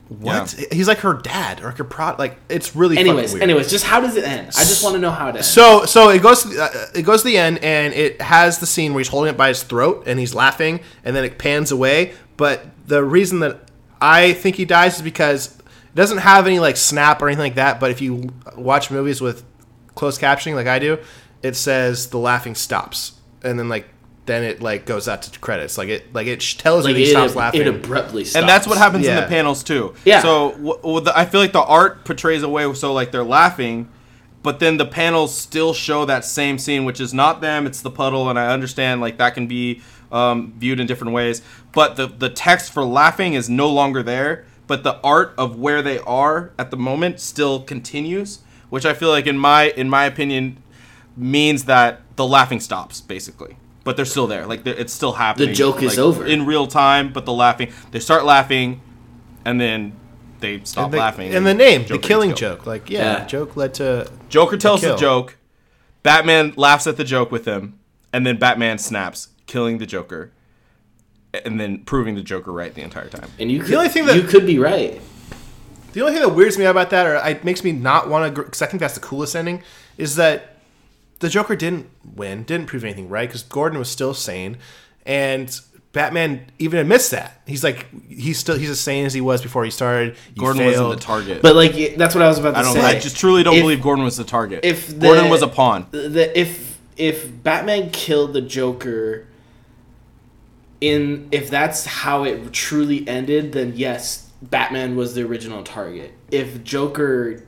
what? He's like her dad or like her pro. Like it's really Anyways, anyways, just how does it end? I just want to know how it ends. So so it goes to the, uh, it goes to the end and it has the scene where he's holding it by his throat and he's laughing and then it pans away. But the reason that I think he dies is because it doesn't have any like snap or anything like that. But if you watch movies with closed captioning like I do, it says the laughing stops and then like then it like goes out to credits. Like it like it sh- tells like you he it, stops laughing. it abruptly stops. and that's what happens in the panels too. Yeah. So w- w- the, I feel like the art portrays a way so like they're laughing, but then the panels still show that same scene, which is not them, it's the puddle, and I understand like that can be um, viewed in different ways. But the the text for laughing is no longer there, but the art of where they are at the moment still continues, which I feel like in my in my opinion means that the laughing stops basically. But they're still there, like it's still happening. The joke is like, over. in real time. But the laughing, they start laughing, and then they stop and the, laughing. and the name, Joker the killing joke. Like yeah, Yeah. joke led to Joker tells the kill. joke. Batman laughs at the joke with him, and then Batman snaps, killing the Joker, and then proving the Joker right the entire time. and you could, only thing that- you could be right. The only thing that weirds me out about that, or it makes me not want to, because I think that's the coolest ending, is that the Joker didn't win, didn't prove anything right, because Gordon was still sane, and Batman even admits that he's like he's still he's as sane as he was before he started. You Gordon failed. wasn't the target. But like that's what I was about to I don't. say. I just truly don't If- believe Gordon was the target. if the, Gordon was a pawn. The, if if Batman killed the Joker in if that's how it truly ended, then yes, Batman was the original target. If Joker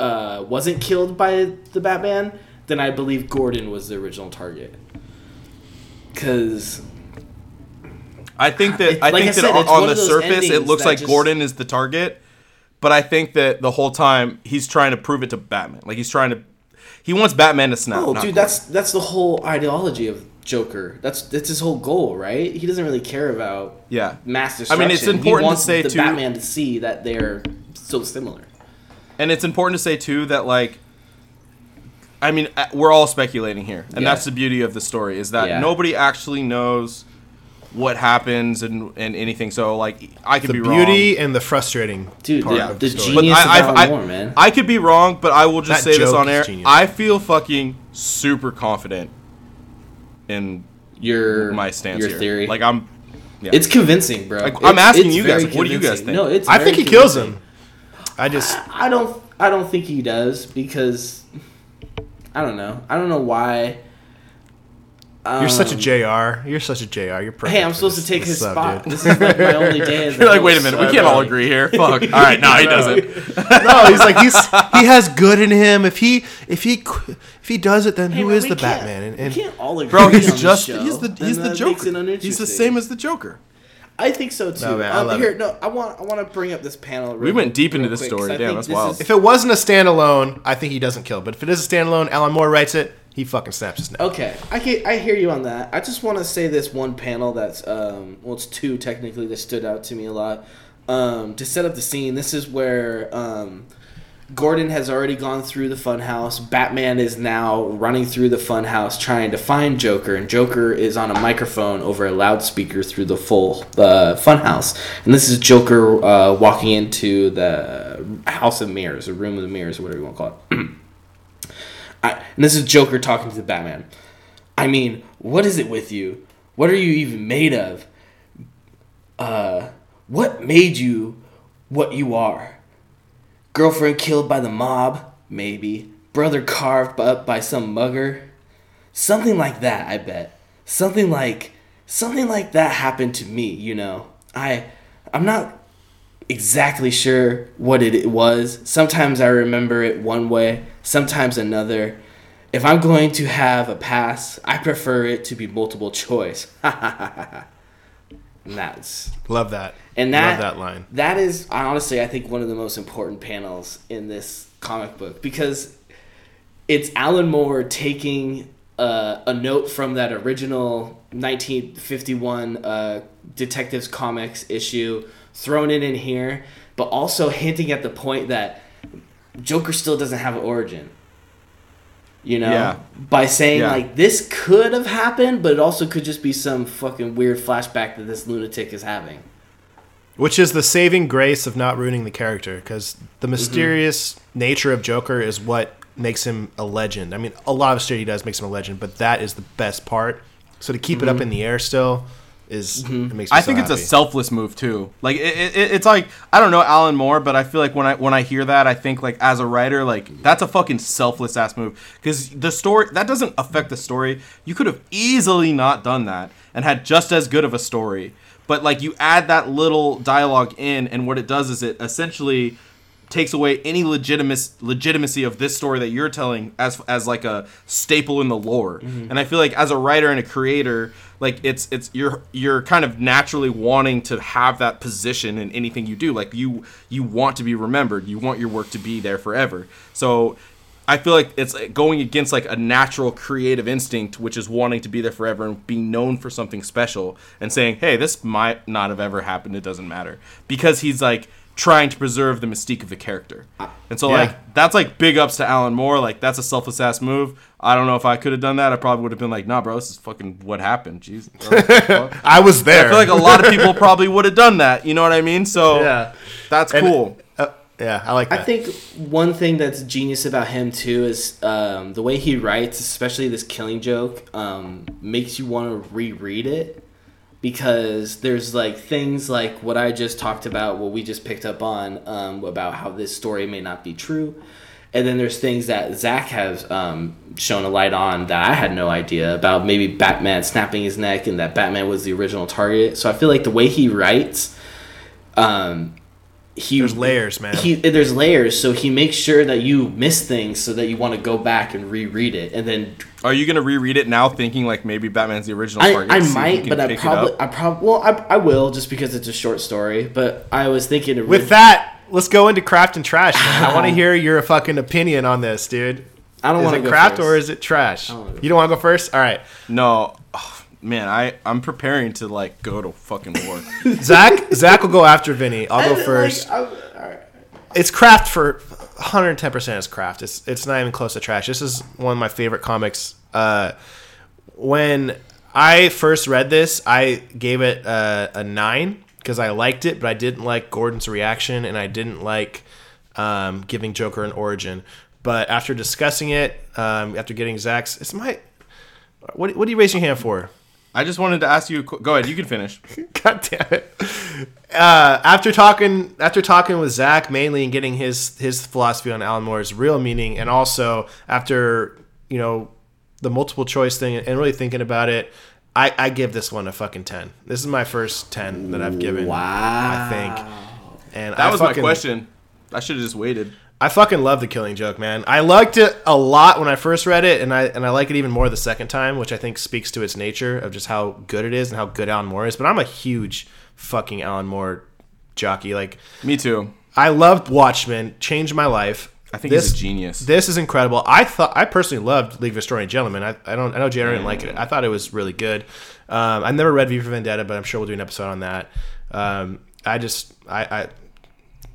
uh, wasn't killed by the Batman, then I believe Gordon was the original target. Cause I think that It- I like think I that said, on, on the surface it looks like just- Gordon is the target, but I think that the whole time he's trying to prove it to Batman. Like he's trying to, he wants Batman to snap. oh, dude, Gordon. that's that's the whole ideology of Joker. That's that's his whole goal, right? He doesn't really care about Yeah. mass destruction. I mean, it's He important to say, the too- Batman to see that they're so similar. And it's important to say too that like I mean, uh, we're all speculating here, and Yeah. that's the beauty of the story is that Yeah. nobody actually knows what happens and and anything. So like, I could be wrong. The be beauty and the frustrating Dude, part the, of the the story. wrong. genius But I, of I, Alan I, Moore, man. I could be wrong, but I will just That say this on air. genius. I feel fucking super confident in your my stance your here. theory. Like I'm, yeah. it's convincing, bro. Like, It's- I'm asking you guys, very like, what do you guys think? No, it's. I think he kills him. I just I don't. I don't think he does because I don't know. I don't know why. you're such a Um, Jr. You're such a Jr. You're perfect. Hey, I'm supposed this- to take his sub, spot. dude. This is like my only day. You're like, wait a minute, we can't all agree here. Fuck. All right, no, he doesn't. no, he's like he's he has good in him. If he if he if he does it, then Hey, who man, is the Batman? And, we can't all agree. Bro, he's just show, he's the he's the that makes it Joker. He's the same as the Joker. I think so too. No, man, I Um, love here, it. no, I want I want to bring up this panel. We went deep into real this quick, 'cause story. Damn, that's wild. is- if it wasn't a standalone, I think he doesn't kill. But if it is a standalone, Alan Moore writes it, he fucking snaps his neck. Okay, I can, I hear you on that. I just want to say this one panel that's um well it's two technically that stood out to me a lot. Um, to set up the scene, this is where um, Gordon has already gone through the funhouse. Batman is now running through the funhouse trying to find Joker, and Joker is on a microphone over a loudspeaker through the full uh, funhouse. And this is Joker uh, walking into the House of Mirrors, or Room of the Mirrors, or whatever you want to call it. I, and this is Joker talking to the Batman. I mean, what is it with you? What are you even made of? Uh, what made you what you are? Girlfriend killed by the mob? Maybe. Brother carved up by some mugger? Something like that, I bet. Something like something like that happened to me, you know. I I'm not exactly sure what it was. Sometimes I remember it one way, sometimes another. If I'm going to have a pass, I prefer it to be multiple choice. and that's Love that. and that love that line. That is honestly, I think, one of the most important panels in this comic book because it's Alan Moore taking uh, a note from that original 1951 uh, Detectives Comics issue, thrown it in here, but also hinting at the point that Joker still doesn't have an origin. You know, Yeah. by saying Yeah. like this could have happened, but it also could just be some fucking weird flashback that this lunatic is having. Which is the saving grace of not ruining the character, because the Mm-hmm. mysterious nature of Joker is what makes him a legend. I mean, a lot of shit he does makes him a legend, but that is the best part. So to keep it up in the air still is it makes me Mm-hmm. I so think it's a selfless move too. Like it, it, it's like I don't know Alan Moore, but I feel like when I when I hear that, I think like as a writer, like that's a fucking selfless ass move because the story that doesn't affect the story. You could have easily not done that and had just as good of a story. But like you add that little dialogue in, and what it does is it essentially takes away any legitimacy legitimacy of this story that you're telling as as like a staple in the lore. And I feel like as a writer and a creator, like it's it's you're you're kind of naturally wanting to have that position in anything you do. Like you you want to be remembered. You want your work to be there forever. So I feel like it's going against like a natural creative instinct, which is wanting to be there forever and being known for something special and saying, hey, this might not have ever happened. It doesn't matter. Because he's like trying to preserve the mystique of the character. And so, Yeah. like, that's like big ups to Alan Moore. Like, that's a selfless ass move. I don't know if I could have done that. I probably would have been like, nah, bro, this is fucking what happened. Jeez. I I was there. I feel like a lot of people probably would have done that. You know what I mean? So, yeah, that's And- cool. Uh, yeah, I like that. I think one thing that's genius about him too is um, the way he writes, especially this killing joke, um, makes you want to reread it because there's like things like what I just talked about, what we just picked up on um, about how this story may not be true, and then there's things that Zach has um, shown a light on that I had no idea about. Maybe Batman snapping his neck and that Batman was the original target. So I feel like the way he writes. Um, he There's layers, man. He there's layers, so he makes sure that you miss things, so that you want to go back and reread it, and then Are you gonna reread it now, thinking like maybe Batman's the original I. I see if you might, but I probably up? I probably well I, I will just because it's a short story. But I was thinking to With that, let's go into craft and trash. Man. I want to ah. hear your fucking opinion on this, dude. I don't want to craft first. or is it trash? Don't You don't want to go first? All right. No, oh, man, I I'm preparing to like go to fucking war. Zach Zach will go after Vinny. I'll go first. It's craft for 110% is craft. It's it's not even close to trash. This is one of my favorite comics. Uh, when I first read this, I gave it a, a nine because I liked it, but I didn't like Gordon's reaction and I didn't like um, giving Joker an origin. But after discussing it, um, after getting Zach's, it's my. What, what are you raising your hand for? I just wanted to ask you. Go ahead, you can finish. God damn it. Uh, after talking after talking with Zach mainly and getting his his philosophy on Alan Moore's real meaning, and also after you know the multiple choice thing and really thinking about it, I, I give this one a fucking ten. This is my first ten that I've given. Wow. I think. And That I was my question. I should have just waited. I fucking love the Killing Joke, man. I liked it a lot when I first read it, and I and I like it even more the second time, which I think speaks to its nature of just how good it is and how good Alan Moore is. But I'm a huge fucking Alan Moore jockey. Like Me too. I loved Watchmen, changed my life. I think he's a genius. This is incredible. I thought I personally loved League of Extraordinary Gentlemen. I, I don't I know Jared didn't like it. I thought it was really good. Um, I never read V for Vendetta, but I'm sure we'll do an episode on that. Um, I just I, I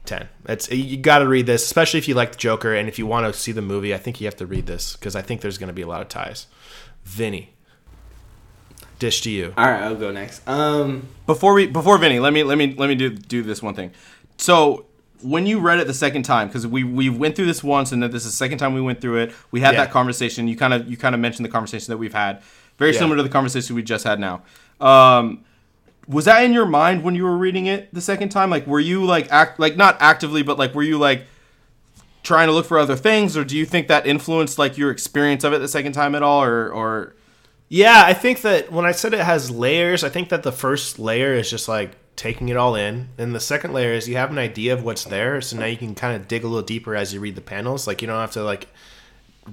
ten. It's you got to read this, especially if you like the Joker and if you want to see the movie. I think you have to read this because I think there's going to be a lot of ties. Vinny, dish to you. All right, I'll go next. Um, Before we before Vinny, let me let me let me do do this one thing. So when you read it the second time, because we we went through this once, and then this is the second time we went through it. We had Yeah. that conversation. You kind of you kind of mentioned the conversation that we've had, very Yeah. similar to the conversation we just had now. Um, was that in your mind when you were reading it the second time? Like, were you like act like not actively, but like were you like trying to look for other things, or do you think that influenced like your experience of it the second time at all, or or Yeah, I think that when I said it has layers, I think that the first layer is just like taking it all in, and the second layer is you have an idea of what's there, so now you can kind of dig a little deeper as you read the panels. Like you don't have to like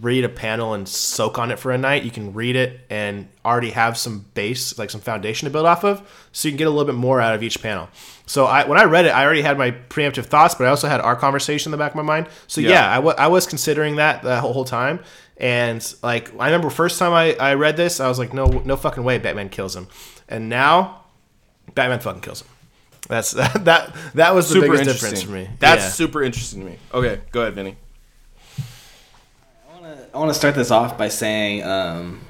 read a panel and soak on it for a night. You can read it and already have some base, like some foundation to build off of, so you can get a little bit more out of each panel. So I, when I read it, I already had my preemptive thoughts, but I also had our conversation in the back of my mind. So yeah, Yeah. I was considering that the whole, whole time. And like I remember first time I, I read this, I was like, no no fucking way, Batman kills him. And now, Batman fucking kills him. That's that that was the super biggest interesting difference for me. That's Yeah. super interesting to me. Okay, go ahead, Vinny. I want to start this off by saying, um,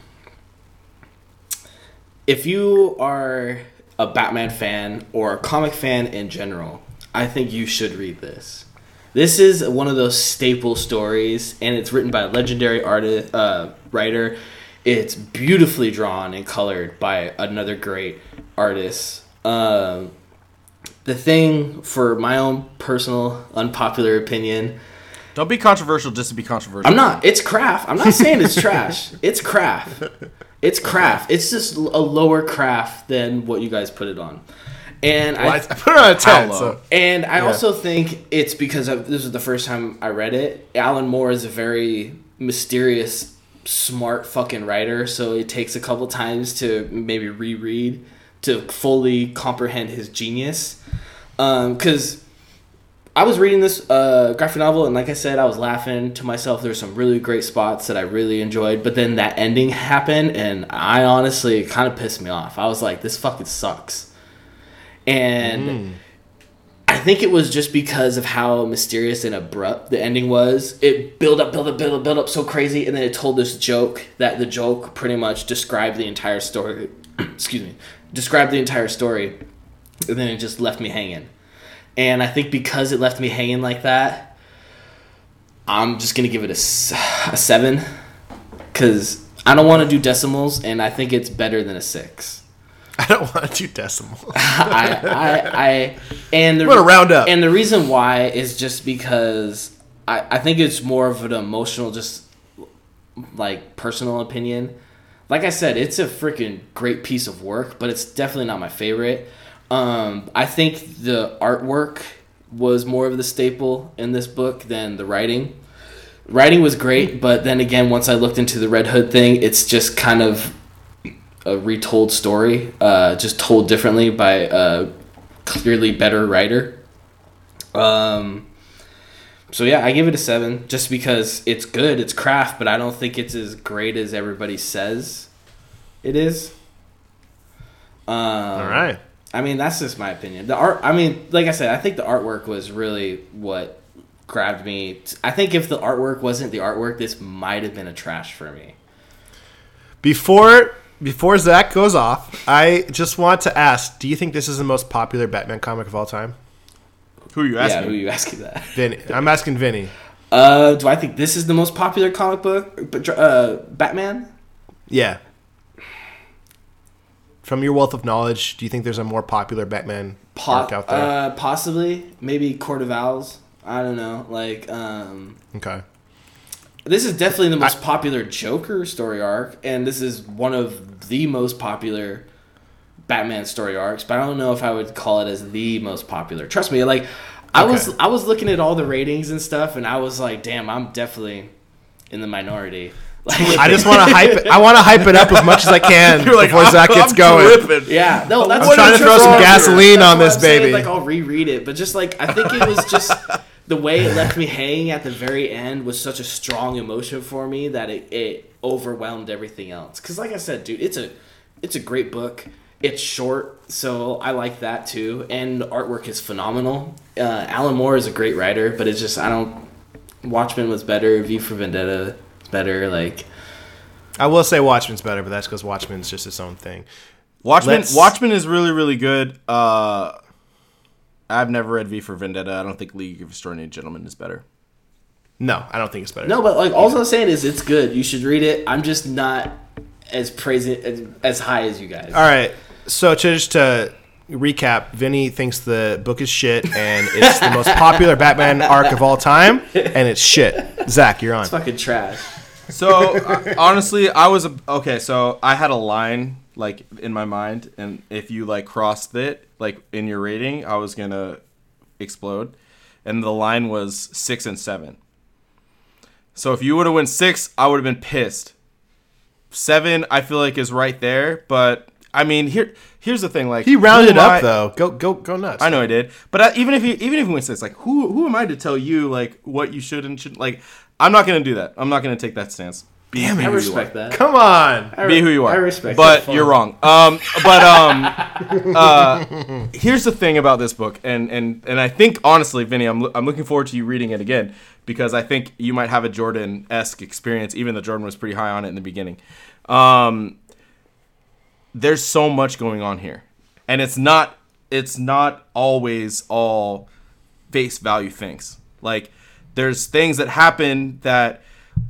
if you are a Batman fan or a comic fan in general, I think you should read this. This is one of those staple stories, and it's written by a legendary artist, uh, writer. It's beautifully drawn and colored by another great artist. Um, the thing, for my own personal unpopular opinion, Don't be controversial just to be controversial. I'm not. It's craft. I'm not saying it's trash. It's craft. It's craft. It's just a lower craft than what you guys put it on. And Well, I, I put it on a ten. So. and I Yeah. also think it's because of, this is the first time I read it. Alan Moore is a very mysterious, smart fucking writer, so it takes a couple times to maybe reread to fully comprehend his genius. Um, because I was reading this uh, graphic novel, and like I said, I was laughing to myself. There's some really great spots that I really enjoyed, but then that ending happened, and I honestly it kind of pissed me off. I was like, "This fucking sucks," and I think it was just because of how mysterious and abrupt the ending was. It built up, built up, built up, built up so crazy, and then it told this joke that the joke pretty much described the entire story. excuse me, described the entire story, and then it just left me hanging. And I think because it left me hanging like that, I'm just gonna give it a, a seven, because I don't want to do decimals, and I think it's better than a six. I don't want to do decimals. I, I, I, and the I'm gonna round up. and the reason why is just because I, I think it's more of an emotional, just like personal opinion. Like I said, it's a freaking great piece of work, but it's definitely not my favorite. Um, I think the artwork was more of the staple in this book than the writing. Writing was great, but then again, once I looked into the Red Hood thing, it's just kind of a retold story, uh, just told differently by a clearly better writer. Um, so yeah, I give it a seven just because it's good, it's craft, but I don't think it's as great as everybody says it is. Um, All right. I mean, that's just my opinion. The art, I mean, like I said, I think the artwork was really what grabbed me. I think if the artwork wasn't the artwork, this might have been a trash for me. Before before Zach goes off, I just want to ask: Do you think this is the most popular Batman comic of all time? Who are you Yeah, asking? who are you asking that? Vinny, I'm asking Vinny. Uh, do I think this is the most popular comic book, uh, Batman? Yeah. From your wealth of knowledge, do you think there's a more popular Batman arc out there? Uh, possibly, maybe Court of Owls. I don't know. Like, um, okay. this is definitely the most popular Joker story arc, and this is one of the most popular Batman story arcs. But I don't know if I would call it as the most popular. Trust me, like I was I was looking at all the ratings and stuff, and I was like, damn, I'm definitely in the minority. Like, I just want to hype it. I want to hype it up as much as I can You're like, before I'm, Zach gets I'm going. tripping. Yeah, no, that's I'm trying to throw some gasoline on this why I'm saying, baby. Like I'll reread it, but just like I think it was just the way it left me hanging at the very end was such a strong emotion for me that it, it overwhelmed everything else. Because like I said, dude, it's a it's a great book. It's short, so I like that too. And artwork is phenomenal. Uh, Alan Moore is a great writer, but it's just I don't. Watchmen was better. V for Vendetta is better. Like I will say Watchmen's better, but that's because Watchmen's just its own thing. Watchmen. Let's- Watchmen is really really good. Uh, I've never read V for Vendetta. I don't think League of Extraordinary Gentlemen is better. No, I don't think it's better. No, but like all I'm saying is it's good. You should read it. I'm just not as praising as, as high as you guys. All right. So just to recap, Vinny thinks the book is shit, and it's the most popular Batman arc of all time, and it's shit. Zach, you're on. It's fucking trash. So uh, honestly, I was a, okay. So I had a line like in my mind, and if you like crossed it like in your rating, I was gonna explode, and the line was six and seven. So if you would have went six, I would have been pissed. Seven, I feel like is right there, but I mean here here's the thing. Like He rounded up I- though. Go go go nuts. I know I did, but I, even if you even if you went six, like who who am I to tell you like what you should and shouldn't like? I'm not gonna do that. I'm not gonna take that stance. Be, Damn it. I respect that. Come on. I Be who you are. I respect that. but you're wrong. Um, but um, uh, here's the thing about this book, and and and I think honestly, Vinny, I'm lo- I'm looking forward to you reading it again because I think you might have a Jordan esque experience, even though Jordan was pretty high on it in the beginning. Um, there's so much going on here, and it's not it's not always all face value things. Like there's things that happen that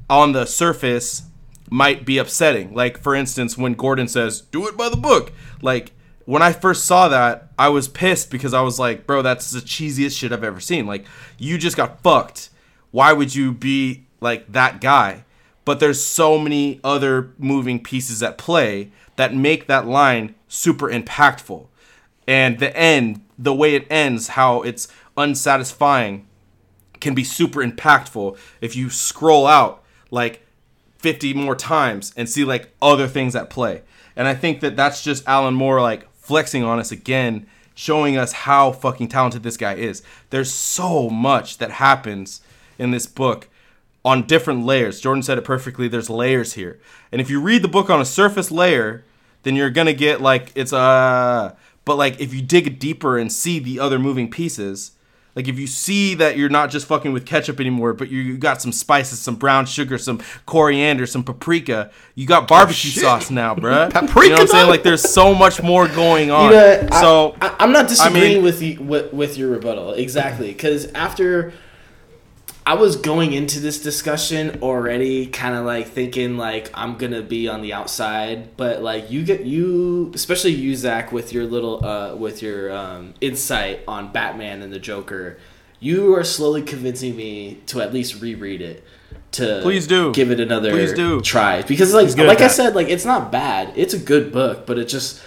on the surface might be upsetting. Like for instance, when Gordon says, "Do it by the book." Like when I first saw that, I was pissed because I was like, "Bro, that's the cheesiest shit I've ever seen." Like you just got fucked. Why would you be like that guy? But there's so many other moving pieces at play that make that line super impactful. And the end, the way it ends, how it's unsatisfying can be super impactful if you scroll out like 50 more times and see like other things at play. And I think that that's just Alan Moore like flexing on us again, showing us how fucking talented this guy is. There's so much that happens in this book on different layers. Jordan said it perfectly. There's layers here. And if you read the book on a surface layer, then you're going to get like it's uh but like if you dig deeper and see the other moving pieces, like if you see that you're not just fucking with ketchup anymore, but you, you got some spices, some brown sugar, some coriander, some paprika. You got oh, barbecue shit. sauce now, bruh. Paprika You know what I'm saying? Like there's so much more going on. You know, so I, I'm not disagreeing mean- with you with, with your rebuttal exactly because after I was going into this discussion already, kind of like thinking like I'm gonna be on the outside, but like you get you, especially you Zach, with your little uh, with your um, insight on Batman and the Joker, you are slowly convincing me to at least reread it. To Please do. give it another Please do. try because like like I said like it's not bad it's a good book but it just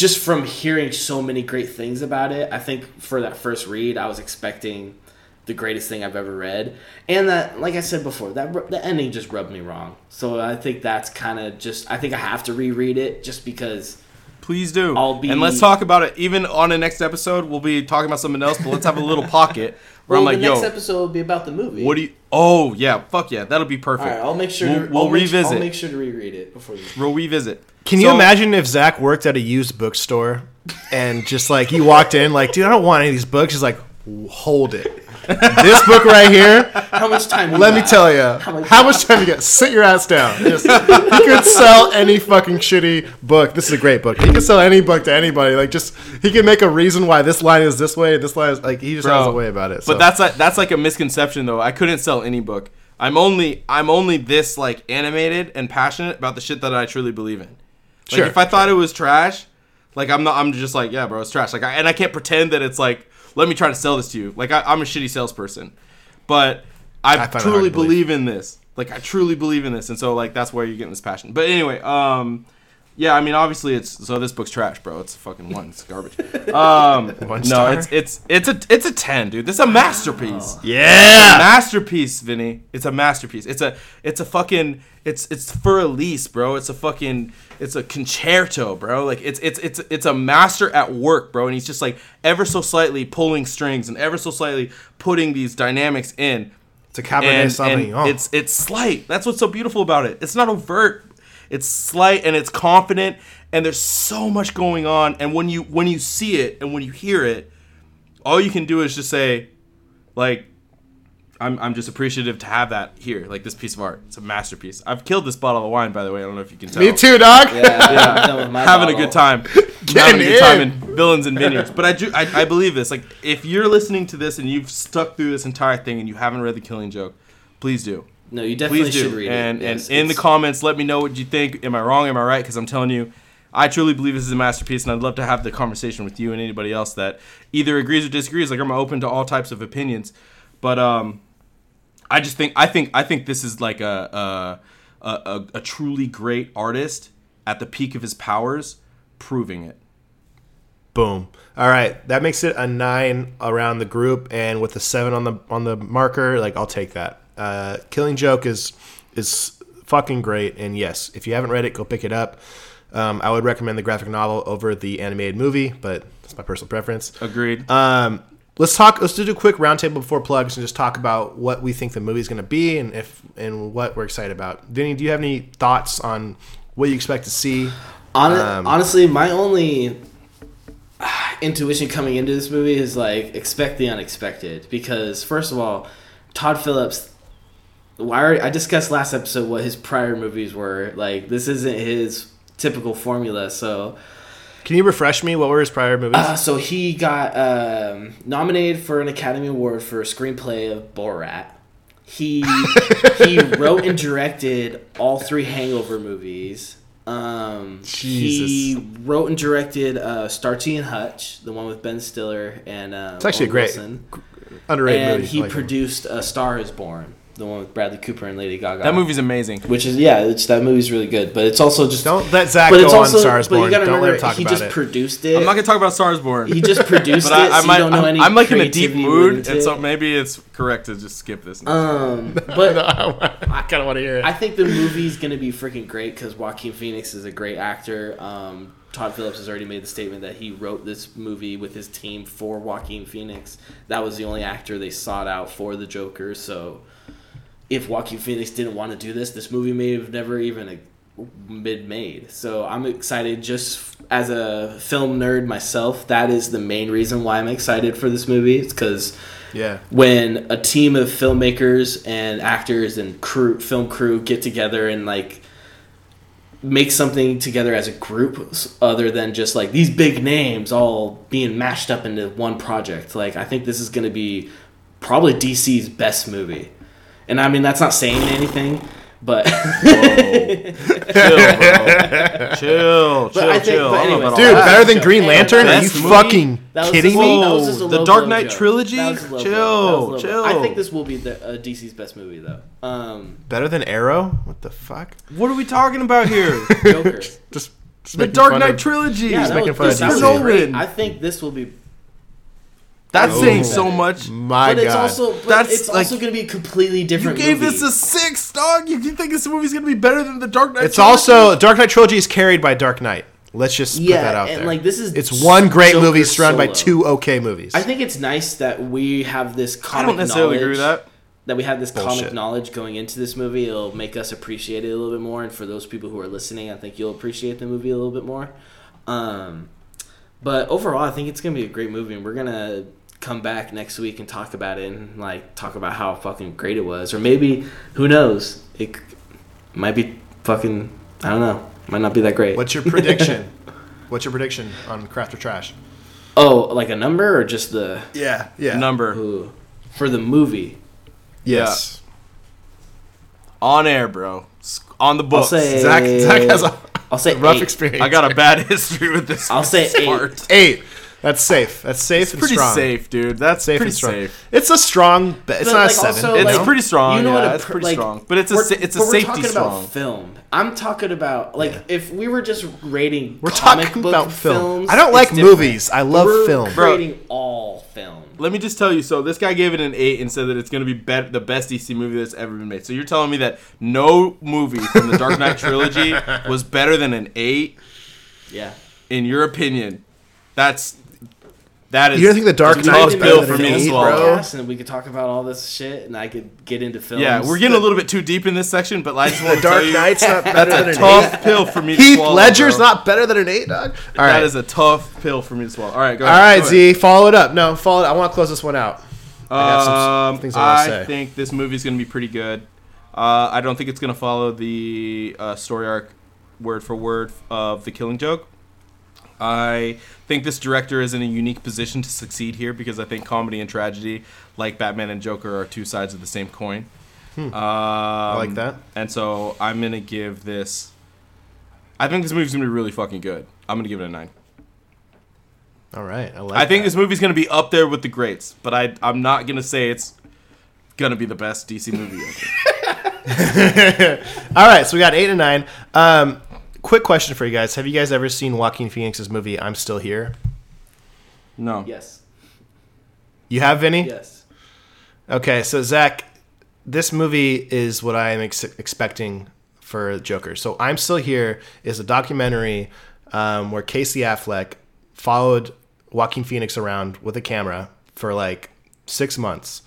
just from hearing so many great things about it, I think for that first read, I was expecting the greatest thing I've ever read, and that, like I said before, that the ending just rubbed me wrong. So I think that's kind of just. I think I have to reread it just because Please do. I'll be- and let's talk about it. Even on the next episode, we'll be talking about something else. But let's have a little pocket where Well, I'm like, the next yo, episode will be about the movie. what do you? Oh yeah, fuck yeah, that'll be perfect. All right, I'll make sure. We'll, to, we'll I'll make- revisit. I'll make sure to reread it before. The, we'll revisit. Can you imagine if Zach worked at a used bookstore and just like he walked in, like, dude, I don't want any of these books. He's like, hold it. This book right here, how much time? let me got? tell you, How much- how much time you get? Sit your ass down. Just, he could sell any fucking shitty book. This is a great book. He could sell any book to anybody. Like, just he can make a reason why this line is this way. This line is like he just has a way about it. So. But that's like that's like a misconception though. I couldn't sell any book. I'm only I'm only this like animated and passionate about the shit that I truly believe in. Like Sure. if I thought it was trash, like I'm not I'm just like, yeah, bro, it's trash. Like I, and I can't pretend that it's like let me try to sell this to you. Like I, I'm a shitty salesperson. But I, I find it hard truly believe. believe in this. Like I truly believe in this. And so like that's where you're getting this passion. But anyway, um yeah, I mean obviously it's so this book's trash, bro. It's a fucking one. It's garbage. Um One no, star? it's it's it's a it's a 10, dude. This is a masterpiece yeah. masterpiece, Vinny. It's a masterpiece. It's a it's a fucking it's it's Für Elise, bro. It's a fucking it's a concerto, bro. Like it's it's it's it's a master at work, bro. And he's just like ever so slightly pulling strings and ever so slightly putting these dynamics in. It's a Cabernet And, and Sauvignon. it's it's slight. That's what's so beautiful about it. It's not overt. It's slight and it's confident and there's so much going on. And when you when you see it and when you hear it, all you can do is just say, like, I'm, I'm just appreciative to have that here, like this piece of art. It's a masterpiece. I've killed this bottle of wine, by the way. I don't know if you can tell. Me too, dog. yeah, I'm done with my Having a good time. having a good in. time in villains and vineyards. But I do, I, I believe this. Like, if you're listening to this and you've stuck through this entire thing and you haven't read The Killing Joke, please do. No, you definitely Please do. should read and it. Yes, and in the comments, let me know what you think. Am I wrong? Am I right? Because I'm telling you, I truly believe this is a masterpiece, and I'd love to have the conversation with you and anybody else that either agrees or disagrees. Like I'm open to all types of opinions, but um, I just think I think I think this is like a a, a, a, a truly great artist at the peak of his powers, proving it. Boom. All right, that makes it a nine around the group, and with a seven on the on the marker, like I'll take that. Uh, Killing Joke is is fucking great, and yes, if you haven't read it, go pick it up. Um, I would recommend the graphic novel over the animated movie, but that's my personal preference. Agreed. Um, let's talk. Let's do a quick roundtable before plugs and just talk about what we think the movie is going to be and if and what we're excited about. Vinny, do you have any thoughts on what you expect to see? Hon- Um, honestly, my only ah, intuition coming into this movie is like expect the unexpected because first of all, Todd Phillips. Well, I, I discussed last episode what his prior movies were. Like this isn't his typical formula, so Can you refresh me? What were his prior movies? uh, so he got um, nominated for an Academy Award for a screenplay of Borat. He he wrote and directed all three Hangover movies. Um, He wrote and directed uh, Starsky and Hutch, the one with Ben Stiller and uh, It's actually a great Wilson. Underrated and movie. he like produced A Star Is Born, the one with Bradley Cooper and Lady Gaga. that movie's amazing. which is yeah, it's, that movie's really good, but it's also just Don't let Zach but go it's also on Stars but Born. you gotta Don't let remember him talk he about just it. produced it. I'm not gonna talk about Stars Born. He just produced but it, I, I so might, you don't know I'm, any. I'm like in a deep mood, and so maybe it's correct to just skip this. Um, but I kind of want to hear it. I think the movie's gonna be freaking great because Joaquin Phoenix is a great actor. Um, Todd Phillips has already made the statement that he wrote this movie with his team for Joaquin Phoenix. That was the only actor they sought out for the Joker. So, if Joaquin Phoenix didn't want to do this, this movie may have never even been made. So I'm excited just as a film nerd myself. That is the main reason why I'm excited for this movie. It's because yeah. when a team of filmmakers and actors and crew film crew get together and like make something together as a group other than just like these big names all being mashed up into one project like i think this is going to be probably dc's best movie and i mean that's not saying anything but chill, bro. chill, But chill, think- chill. but I don't know anyways- Dude, that. better than Green but Lantern? Are you movie? fucking kidding me? That was just a The Dark Knight joke. trilogy? That was a low Chill, blow. That was a low blow. I think this will be the uh, DC's best movie though. Um, Better than Arrow? What the fuck? What are we talking about here? Joker. Just, just the Dark Knight of- trilogy. Yeah, that making was, fun of this was DC. Nolan. I think this will be, That's Oh. saying so much. My but it's God. also, but That's it's like- also going to be a completely different. You gave movie. this a six, dog. You, you think this movie's gonna be better than the Dark Knight? It's trilogy? also Dark Knight trilogy is carried by Dark Knight. Let's just put Yeah, that out and, there. like, this is it's one great Joker movie surrounded by two okay movies. I think it's nice that we have this I comic don't necessarily knowledge. agree with that. that we have this Bullshit. comic knowledge going into this movie. It'll make us appreciate it a little bit more, and for those people who are listening, I think you'll appreciate the movie a little bit more. Um, but overall, I think it's gonna be a great movie, and we're gonna come back next week and talk about it and like talk about how fucking great it was, or maybe who knows, it might be fucking I don't know, might not be that great. What's your prediction? What's your prediction on Craft or Trash? oh, like a number or just the Yeah, yeah. Number ooh, for the movie? yes. on air, bro. On the book. I'll say Zach, Zach has a I'll say rough eight. experience. I got a bad history with this. I'll say eight. eight. That's safe. That's safe It's and pretty strong. safe, dude. That's Safe pretty and strong. safe. It's a strong. It's But, not like, a seven. also, you It's know? pretty strong. You know yeah, what? A, it's pretty like, strong. But it's a we're- sa- it's a but we're safety talking strong. about film. I'm talking about like if we were just rating. We're comic talking book about film. films, I don't it's like different. movies. I love we're film. Bro. Rating all film. Let me just tell you. So this guy gave it an eight and said that it's going to be, bet the best DC movie that's ever been made. So you're telling me that no movie from the Dark Knight trilogy was better than an eight, Yeah. in your opinion? That's that is. You don't think The Dark a Knight tough is better pill than for an me eight, bro? And we could talk about all this shit, and I could get into films. Yeah, we're getting a little bit too deep in this section, but I just want The to tell Dark you Knight's not better than that's an a eight. tough pill for me. to Heath swallow, Ledger's bro. not better than an eight, dog. All That right. is a tough pill for me to swallow. All right, go All ahead. right, go ahead. Z. Follow it up. No, follow it. I want to close this one out. got some Um, I I say. think this movie's gonna be pretty good. Uh, I don't think it's gonna follow the uh, story arc word for word of The Killing Joke. I think this director is in a unique position to succeed here because I think comedy and tragedy, like Batman and Joker, are two sides of the same coin. Um, I like that. And so I'm gonna give this. I think this movie's gonna be really fucking good. I'm gonna give it a nine. All right. I like. I think that. this movie's gonna be up there with the greats, but I I'm not gonna say it's gonna be the best DC movie ever. All right, so we got eight and nine. Um, quick question for you guys: Have you guys ever seen Joaquin Phoenix's movie "I'm Still Here"? No. Yes. You have, Vinny? Yes. Okay, so Zach, this movie is what I am ex- expecting for Joker. So I'm Still Here is a documentary um, where Casey Affleck followed Joaquin Phoenix around with a camera for like six months.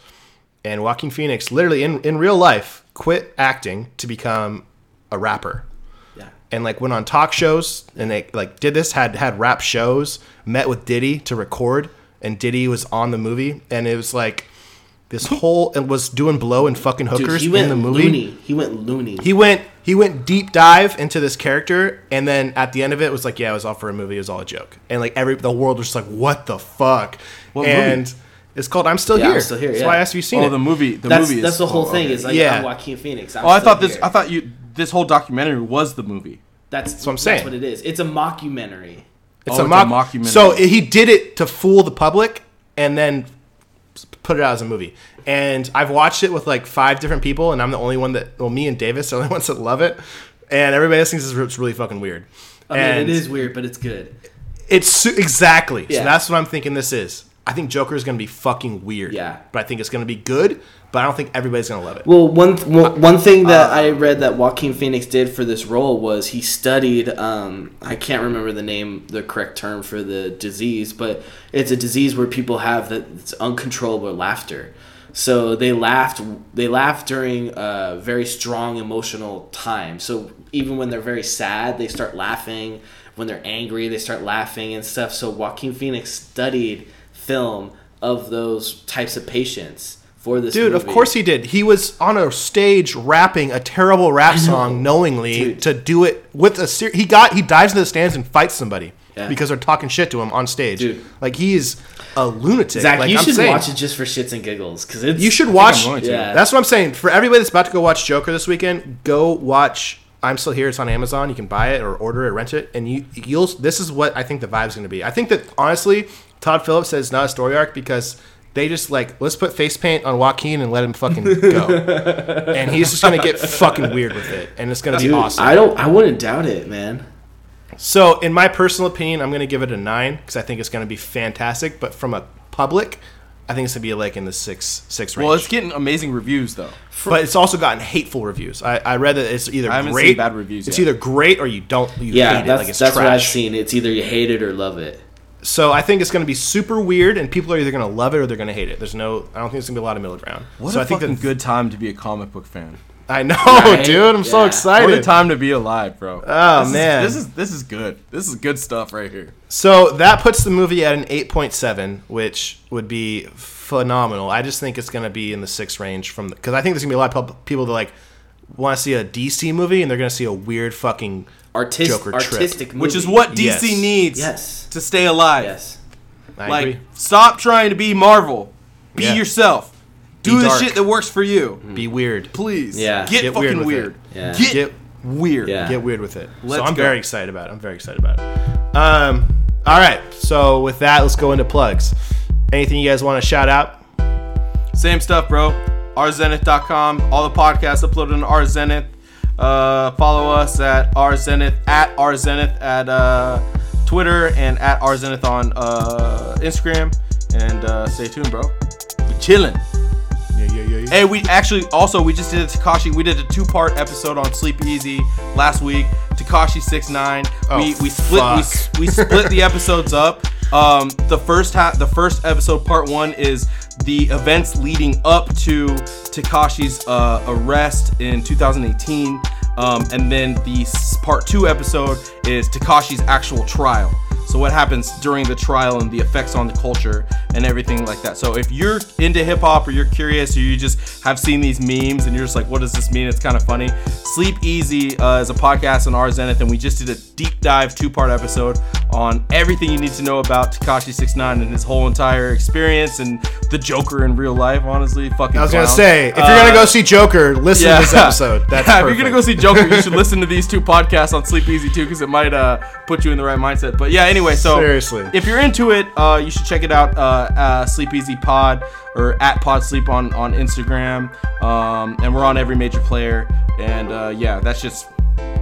And Joaquin Phoenix, literally in, in real life, quit acting to become a rapper Yeah. And like went on talk shows and they like did this had had rap shows met with diddy to record and diddy was on the movie and it was like this whole it was doing blow and fucking Dude, hookers he in the movie loony. He went loony. he went he went deep dive into this character and then at the end of it was like yeah it was all for a movie it was all a joke and like every the world was just like what the fuck What and movie? it's called i'm still Yeah, here I'm Still Here, that's yeah. why i asked if you've seen Oh, it the movie. The that's movie. that's is, the whole oh, thing. okay. Is like Yeah. I'm Joaquin Phoenix. I'm Oh, I still thought this. here. I thought you. This whole documentary was the movie. That's, what I'm saying. That's what it is. It's a mockumentary. It's, Oh, a, it's a mockumentary. So he did it to fool the public and then put it out as a movie. And I've watched it with like five different people, and I'm the only one that, well, me and Davis are the only ones that love it. And everybody else thinks it's really fucking weird. I mean, and it is weird, but it's good. It's su- exactly. Yeah. So that's what I'm thinking this is. I think Joker is going to be fucking weird. Yeah. But I think it's going to be good, but I don't think everybody's going to love it. Well, one th- one one thing that Uh, I read that Joaquin Phoenix did for this role was he studied. Um, I can't remember the name, the correct term for the disease, but it's a disease where people have that it's uncontrollable laughter. So they laughed. They laughed during a very strong emotional time. So even when they're very sad, they start laughing. When they're angry, they start laughing and stuff. So Joaquin Phoenix studied film of those types of patients for this. Dude, of course he did. He was on a stage rapping a terrible rap song knowingly Dude. to do it with a ser- he got he dives into the stands and fights somebody Yeah. because they're talking shit to him on stage. Dude. Like he's a lunatic. Zach, like, you I'm should saying. watch it just for shits and giggles because it's You should watch. Yeah. That's what I'm saying. For everybody that's about to go watch Joker this weekend, go watch. I'm still here. It's on Amazon. You can buy it or order it, or rent it, and you you'll. This is what I think the vibe's going to be. I think that honestly, Todd Phillips says not a story arc because they just like let's put face paint on Joaquin and let him fucking go, and he's just going to get fucking weird with it, and it's going to be awesome. I don't. I wouldn't doubt it, man. So, in my personal opinion, I'm going to give it a nine because I think it's going to be fantastic. But from a public, I think it's gonna be like in the six six range. Well, it's getting amazing reviews though. but it's also gotten hateful reviews. I, I read that it's either I haven't great, seen bad reviews It's yet. either great or you don't. You Yeah, hate it. that's Like it's that's trash. what I've seen. It's either you hate it or love it. So I think it's gonna be super weird, and people are either gonna love it or they're gonna hate it. There's no. I don't think there's gonna be a lot of middle ground. What so a I think fucking that good time to be a comic book fan. I know, Right? dude. I'm so excited. What a time to be alive, bro. Oh, This is- man. this is this is good. This is good stuff right here. So that puts the movie at an 8.7, which would be phenomenal. I just think it's going to be in the six range from because I think there's going to be a lot of people that like want to see a DC movie and they're going to see a weird fucking Artist, Joker trip. artistic, Which is what DC Yes. needs Yes. to stay alive. Yes. I like, agree. stop trying to be Marvel. Be Yeah. yourself. Be Do the shit that works for you. Be weird. Please. Yeah. Get, Get weird fucking with weird. it. Yeah. Get, Get weird. Yeah. get weird with it. Let's so I'm go. very excited about it. I'm very excited about it. Um, all right. So with that, let's go into plugs. Anything you guys want to shout out? Same stuff, bro. rzenith.com. All the podcasts uploaded on rzenith. Uh, follow us at rzenith at rzenith at uh, Twitter and at rzenith on uh, Instagram. And uh, stay tuned, bro. We chilling. Yeah, yeah, yeah. yeah. Hey, we actually also we just did a Tekashi. We did a two-part episode on Sleep Easy last week. Tekashi six nine. Oh, we we split we, we split the episodes up. Um, the first half, the first episode, part one, is the events leading up to Tekashi's uh, arrest in 2018, um, and then the part two episode is Tekashi's actual trial. So what happens during the trial and the effects on the culture and everything like that. So if you're into hip hop or you're curious or you just have seen these memes and you're just like, what does this mean? It's kind of funny. Sleep Easy uh, is a podcast on our Zenith, and we just did a deep dive two part episode on everything you need to know about Tekashi 69 and his whole entire experience and the Joker in real life. Honestly, fucking. I was gonna say, if you're gonna Uh, go see Joker, listen to this episode. That's yeah, if you're gonna go see Joker, you should listen to these two podcasts on Sleep Easy too, because it might uh, put you in the right mindset. But yeah, anyway, so Seriously. if you're into it, uh, you should check it out. Uh, uh, Sleep Easy Pod or at Pod Sleep on on Instagram, um, and we're on every major player. And uh, yeah, that's just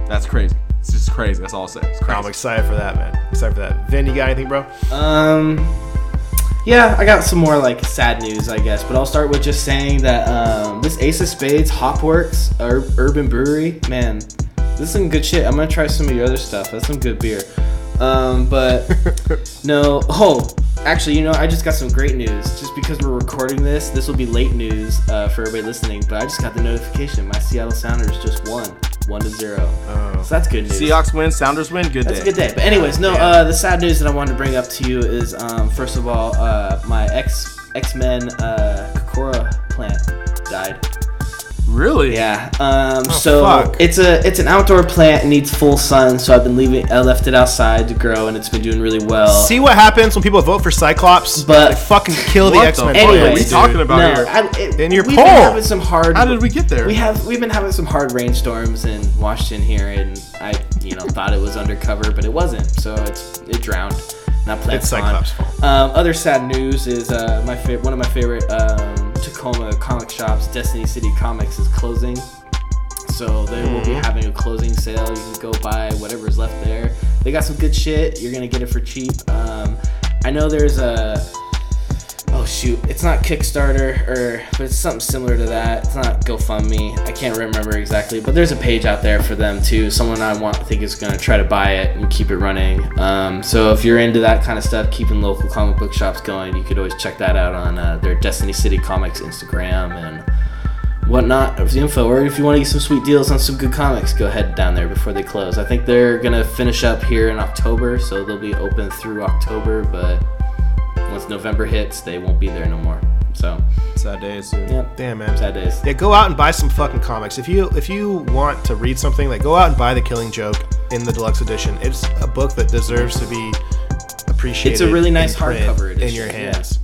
that's crazy. It's just crazy. That's all I'll say. It's crazy. I'm excited for that, man. Excited for that. Vin, you got anything, bro? Um, yeah, I got some more like sad news, I guess, but I'll start with just saying that um, this Ace of Spades Hopworks Ur- Urban Brewery, man, this is some good shit. I'm gonna try some of your other stuff. That's some good beer. Um, but no, oh, actually, you know, I just got some great news. Just because we're recording this, this will be late news uh, for everybody listening. But I just got the notification. My Seattle Sounders just won, one to zero. Oh. So that's good news. Seahawks win, Sounders win. Good That's day. That's a good day. But anyways, no. Uh, the sad news that I wanted to bring up to you is, um, first of all, uh, my ex X Men uh, Kokora plant died. Really? Yeah. Um, so Oh, fuck. it's a it's an outdoor plant. It needs full sun. So I've been leaving. I left it outside to grow, and it's been doing really well. See what happens when people vote for Cyclops? But- they fucking kill the X Men. the fuck Anyways, are we talking about no, here? I, it, In your we've poll. been having some hard. How did we get there? We have we've been having some hard rainstorms in Washington here, and I you know thought it was undercover, but it wasn't. So it's it drowned. Not plant's It's Cyclops' fault. Um, other sad news is uh, my fa- one of my favorite um, Tacoma comic shops, Destiny City Comics, is closing. So they will be having a closing sale. You can go buy whatever's left there. They got some good shit. You're gonna get it for cheap. Um, I know there's a oh shoot, it's not Kickstarter or but it's something similar to that. It's not GoFundMe. I can't remember exactly, but there's a page out there for them too. Someone I want think is gonna try to buy it and keep it running. Um, so if you're into that kind of stuff, keeping local comic book shops going, you could always check that out on uh, their Destiny City Comics Instagram and whatnot of the info. Or if you want to get some sweet deals on some good comics, go ahead down there before they close. I think they're gonna finish up here in October, so they'll be open through October, but once November hits, they won't be there no more. So, Sad days, dude. yep, Damn, man. sad days. Yeah, go out and buy some fucking comics. If you if you want to read something, like go out and buy The Killing Joke in the deluxe edition. It's a book that deserves to be appreciated. It's a really nice in print hardcover in edition, your yeah. hands.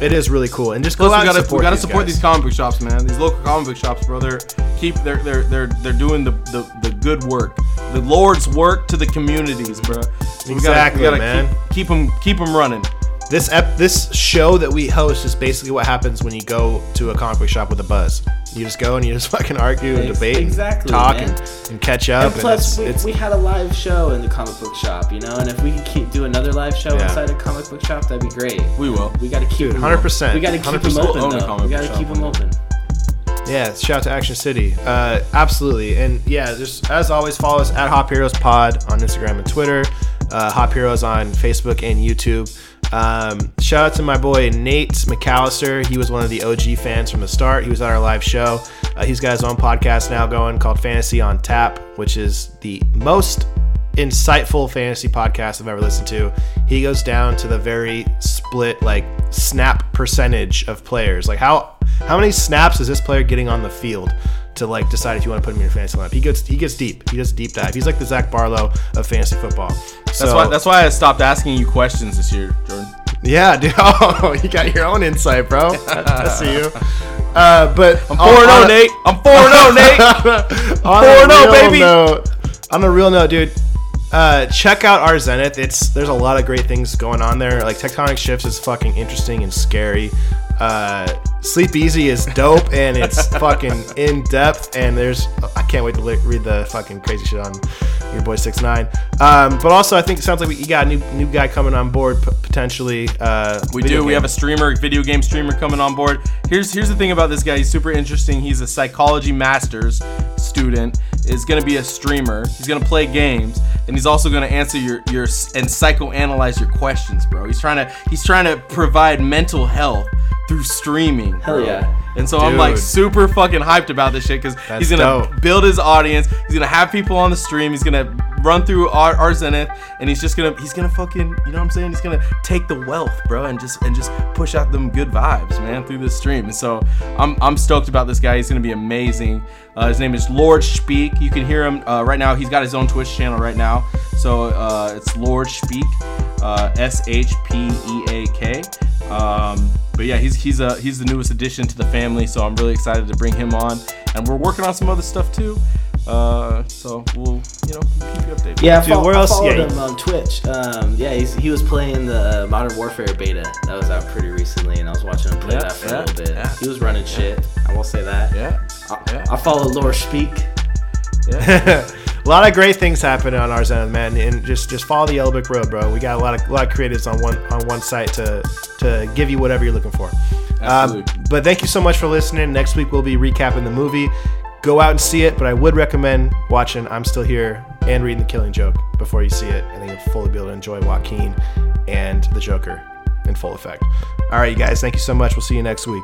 It is really cool, and just go Plus, out we gotta and support we gotta these support guys. these comic book shops, man. These local comic book shops, bro. They're keep they're they're they're they're doing the the, the good work, the Lord's work to the communities, bro. So Exactly, we gotta, we gotta man. Keep, keep them keep them running. This ep- this show that we host is basically what happens when you go to a comic book shop with a buzz. You just go and you just fucking argue and Ex- debate, exactly, and talk, man. and, and catch up. And plus, and we, it's, we had a live show in the comic book shop, you know, and if we could keep do another live show Yeah. inside a comic book shop, that'd be great. We will. We got to keep Dude, them 100%, We got to keep 100%. them open We'll though. We got to keep them open. Yeah, shout out to Action City. Uh, absolutely. And yeah, just as always, follow us at Hop Heroes Pod on Instagram and Twitter, uh, Hop Heroes on Facebook and YouTube. Um, shout out to my boy Nate McAllister. He was one of the OG fans from the start. He was at our live show. Uh, he's got his own podcast now going called Fantasy on Tap, which is the most insightful fantasy podcast I've ever listened to. He goes down to the very split, like snap percentage of players. Like how how many snaps is this player getting on the field to like decide if you want to put him in your fantasy lineup? He gets he gets deep. He does a deep dive. He's like the Zach Barlow of fantasy football. That's why. That's why I stopped asking you questions this year, Jordan. yeah, dude. Oh, you got your own insight, bro. I see you. Uh, but I'm four and zero, Nate. I'm four and zero, Nate. on Four a and oh, real baby. Note, on a real note, dude, uh, check out our Zenith. It's there's a lot of great things going on there. Like Tectonic Shifts is fucking interesting and scary. Uh, Sleep Easy is dope and it's fucking in depth. And there's I can't wait to li- read the fucking crazy shit on your boy Six Nine. Um, but also I think it sounds like we you got a new new guy coming on board p- potentially. Uh, We do. We have a streamer, video game streamer coming on board. Here's here's the thing about this guy. He's super interesting. He's a psychology master's student. Is gonna be a streamer. He's gonna play games, and he's also gonna answer your your and psychoanalyze your questions, bro. He's trying to he's trying to provide mental health through streaming. Hell bro. yeah. And so I'm like super fucking hyped about this shit because he's gonna dope. build his audience. He's gonna have people on the stream. He's gonna run through our, our Zenith, and he's just gonna he's gonna fucking you know what I'm saying? He's gonna take the wealth, bro, and just and just push out them good vibes, man, through the stream. And so I'm I'm stoked about this guy. He's gonna be amazing. Uh, his name is Lord Speak. You can hear him uh, right now. He's got his own Twitch channel right now. So uh, it's Lord Speak, uh, S H P E A K. Um, but yeah, he's he's a he's the newest addition to the family, so I'm really excited to bring him on, and we're working on some other stuff too. Uh, so we'll you know keep you updated. Yeah, I, Dude, fol- where I followed yeah, him on Twitch. Um, yeah, he's, he was playing the uh, Modern Warfare beta that was out pretty recently, and I was watching him play Yeah, that for yeah, a little bit. yeah. He was running shit. I will say that. yeah, I, yeah. I follow Lore Speak. a lot of great things happening on our Zenith, man, and just just follow the Yellow Brick Road, bro. We got a lot of a lot of creatives on one on one site to to give you whatever you're looking for. Absolutely. Um, but thank you so much for listening. Next week we'll be recapping the movie. Go out and see it, but I would recommend watching I'm Still Here and reading The Killing Joke before you see it. I think you'll fully be able to enjoy Joaquin and the Joker in full effect. All right, you guys, thank you so much. We'll see you next week.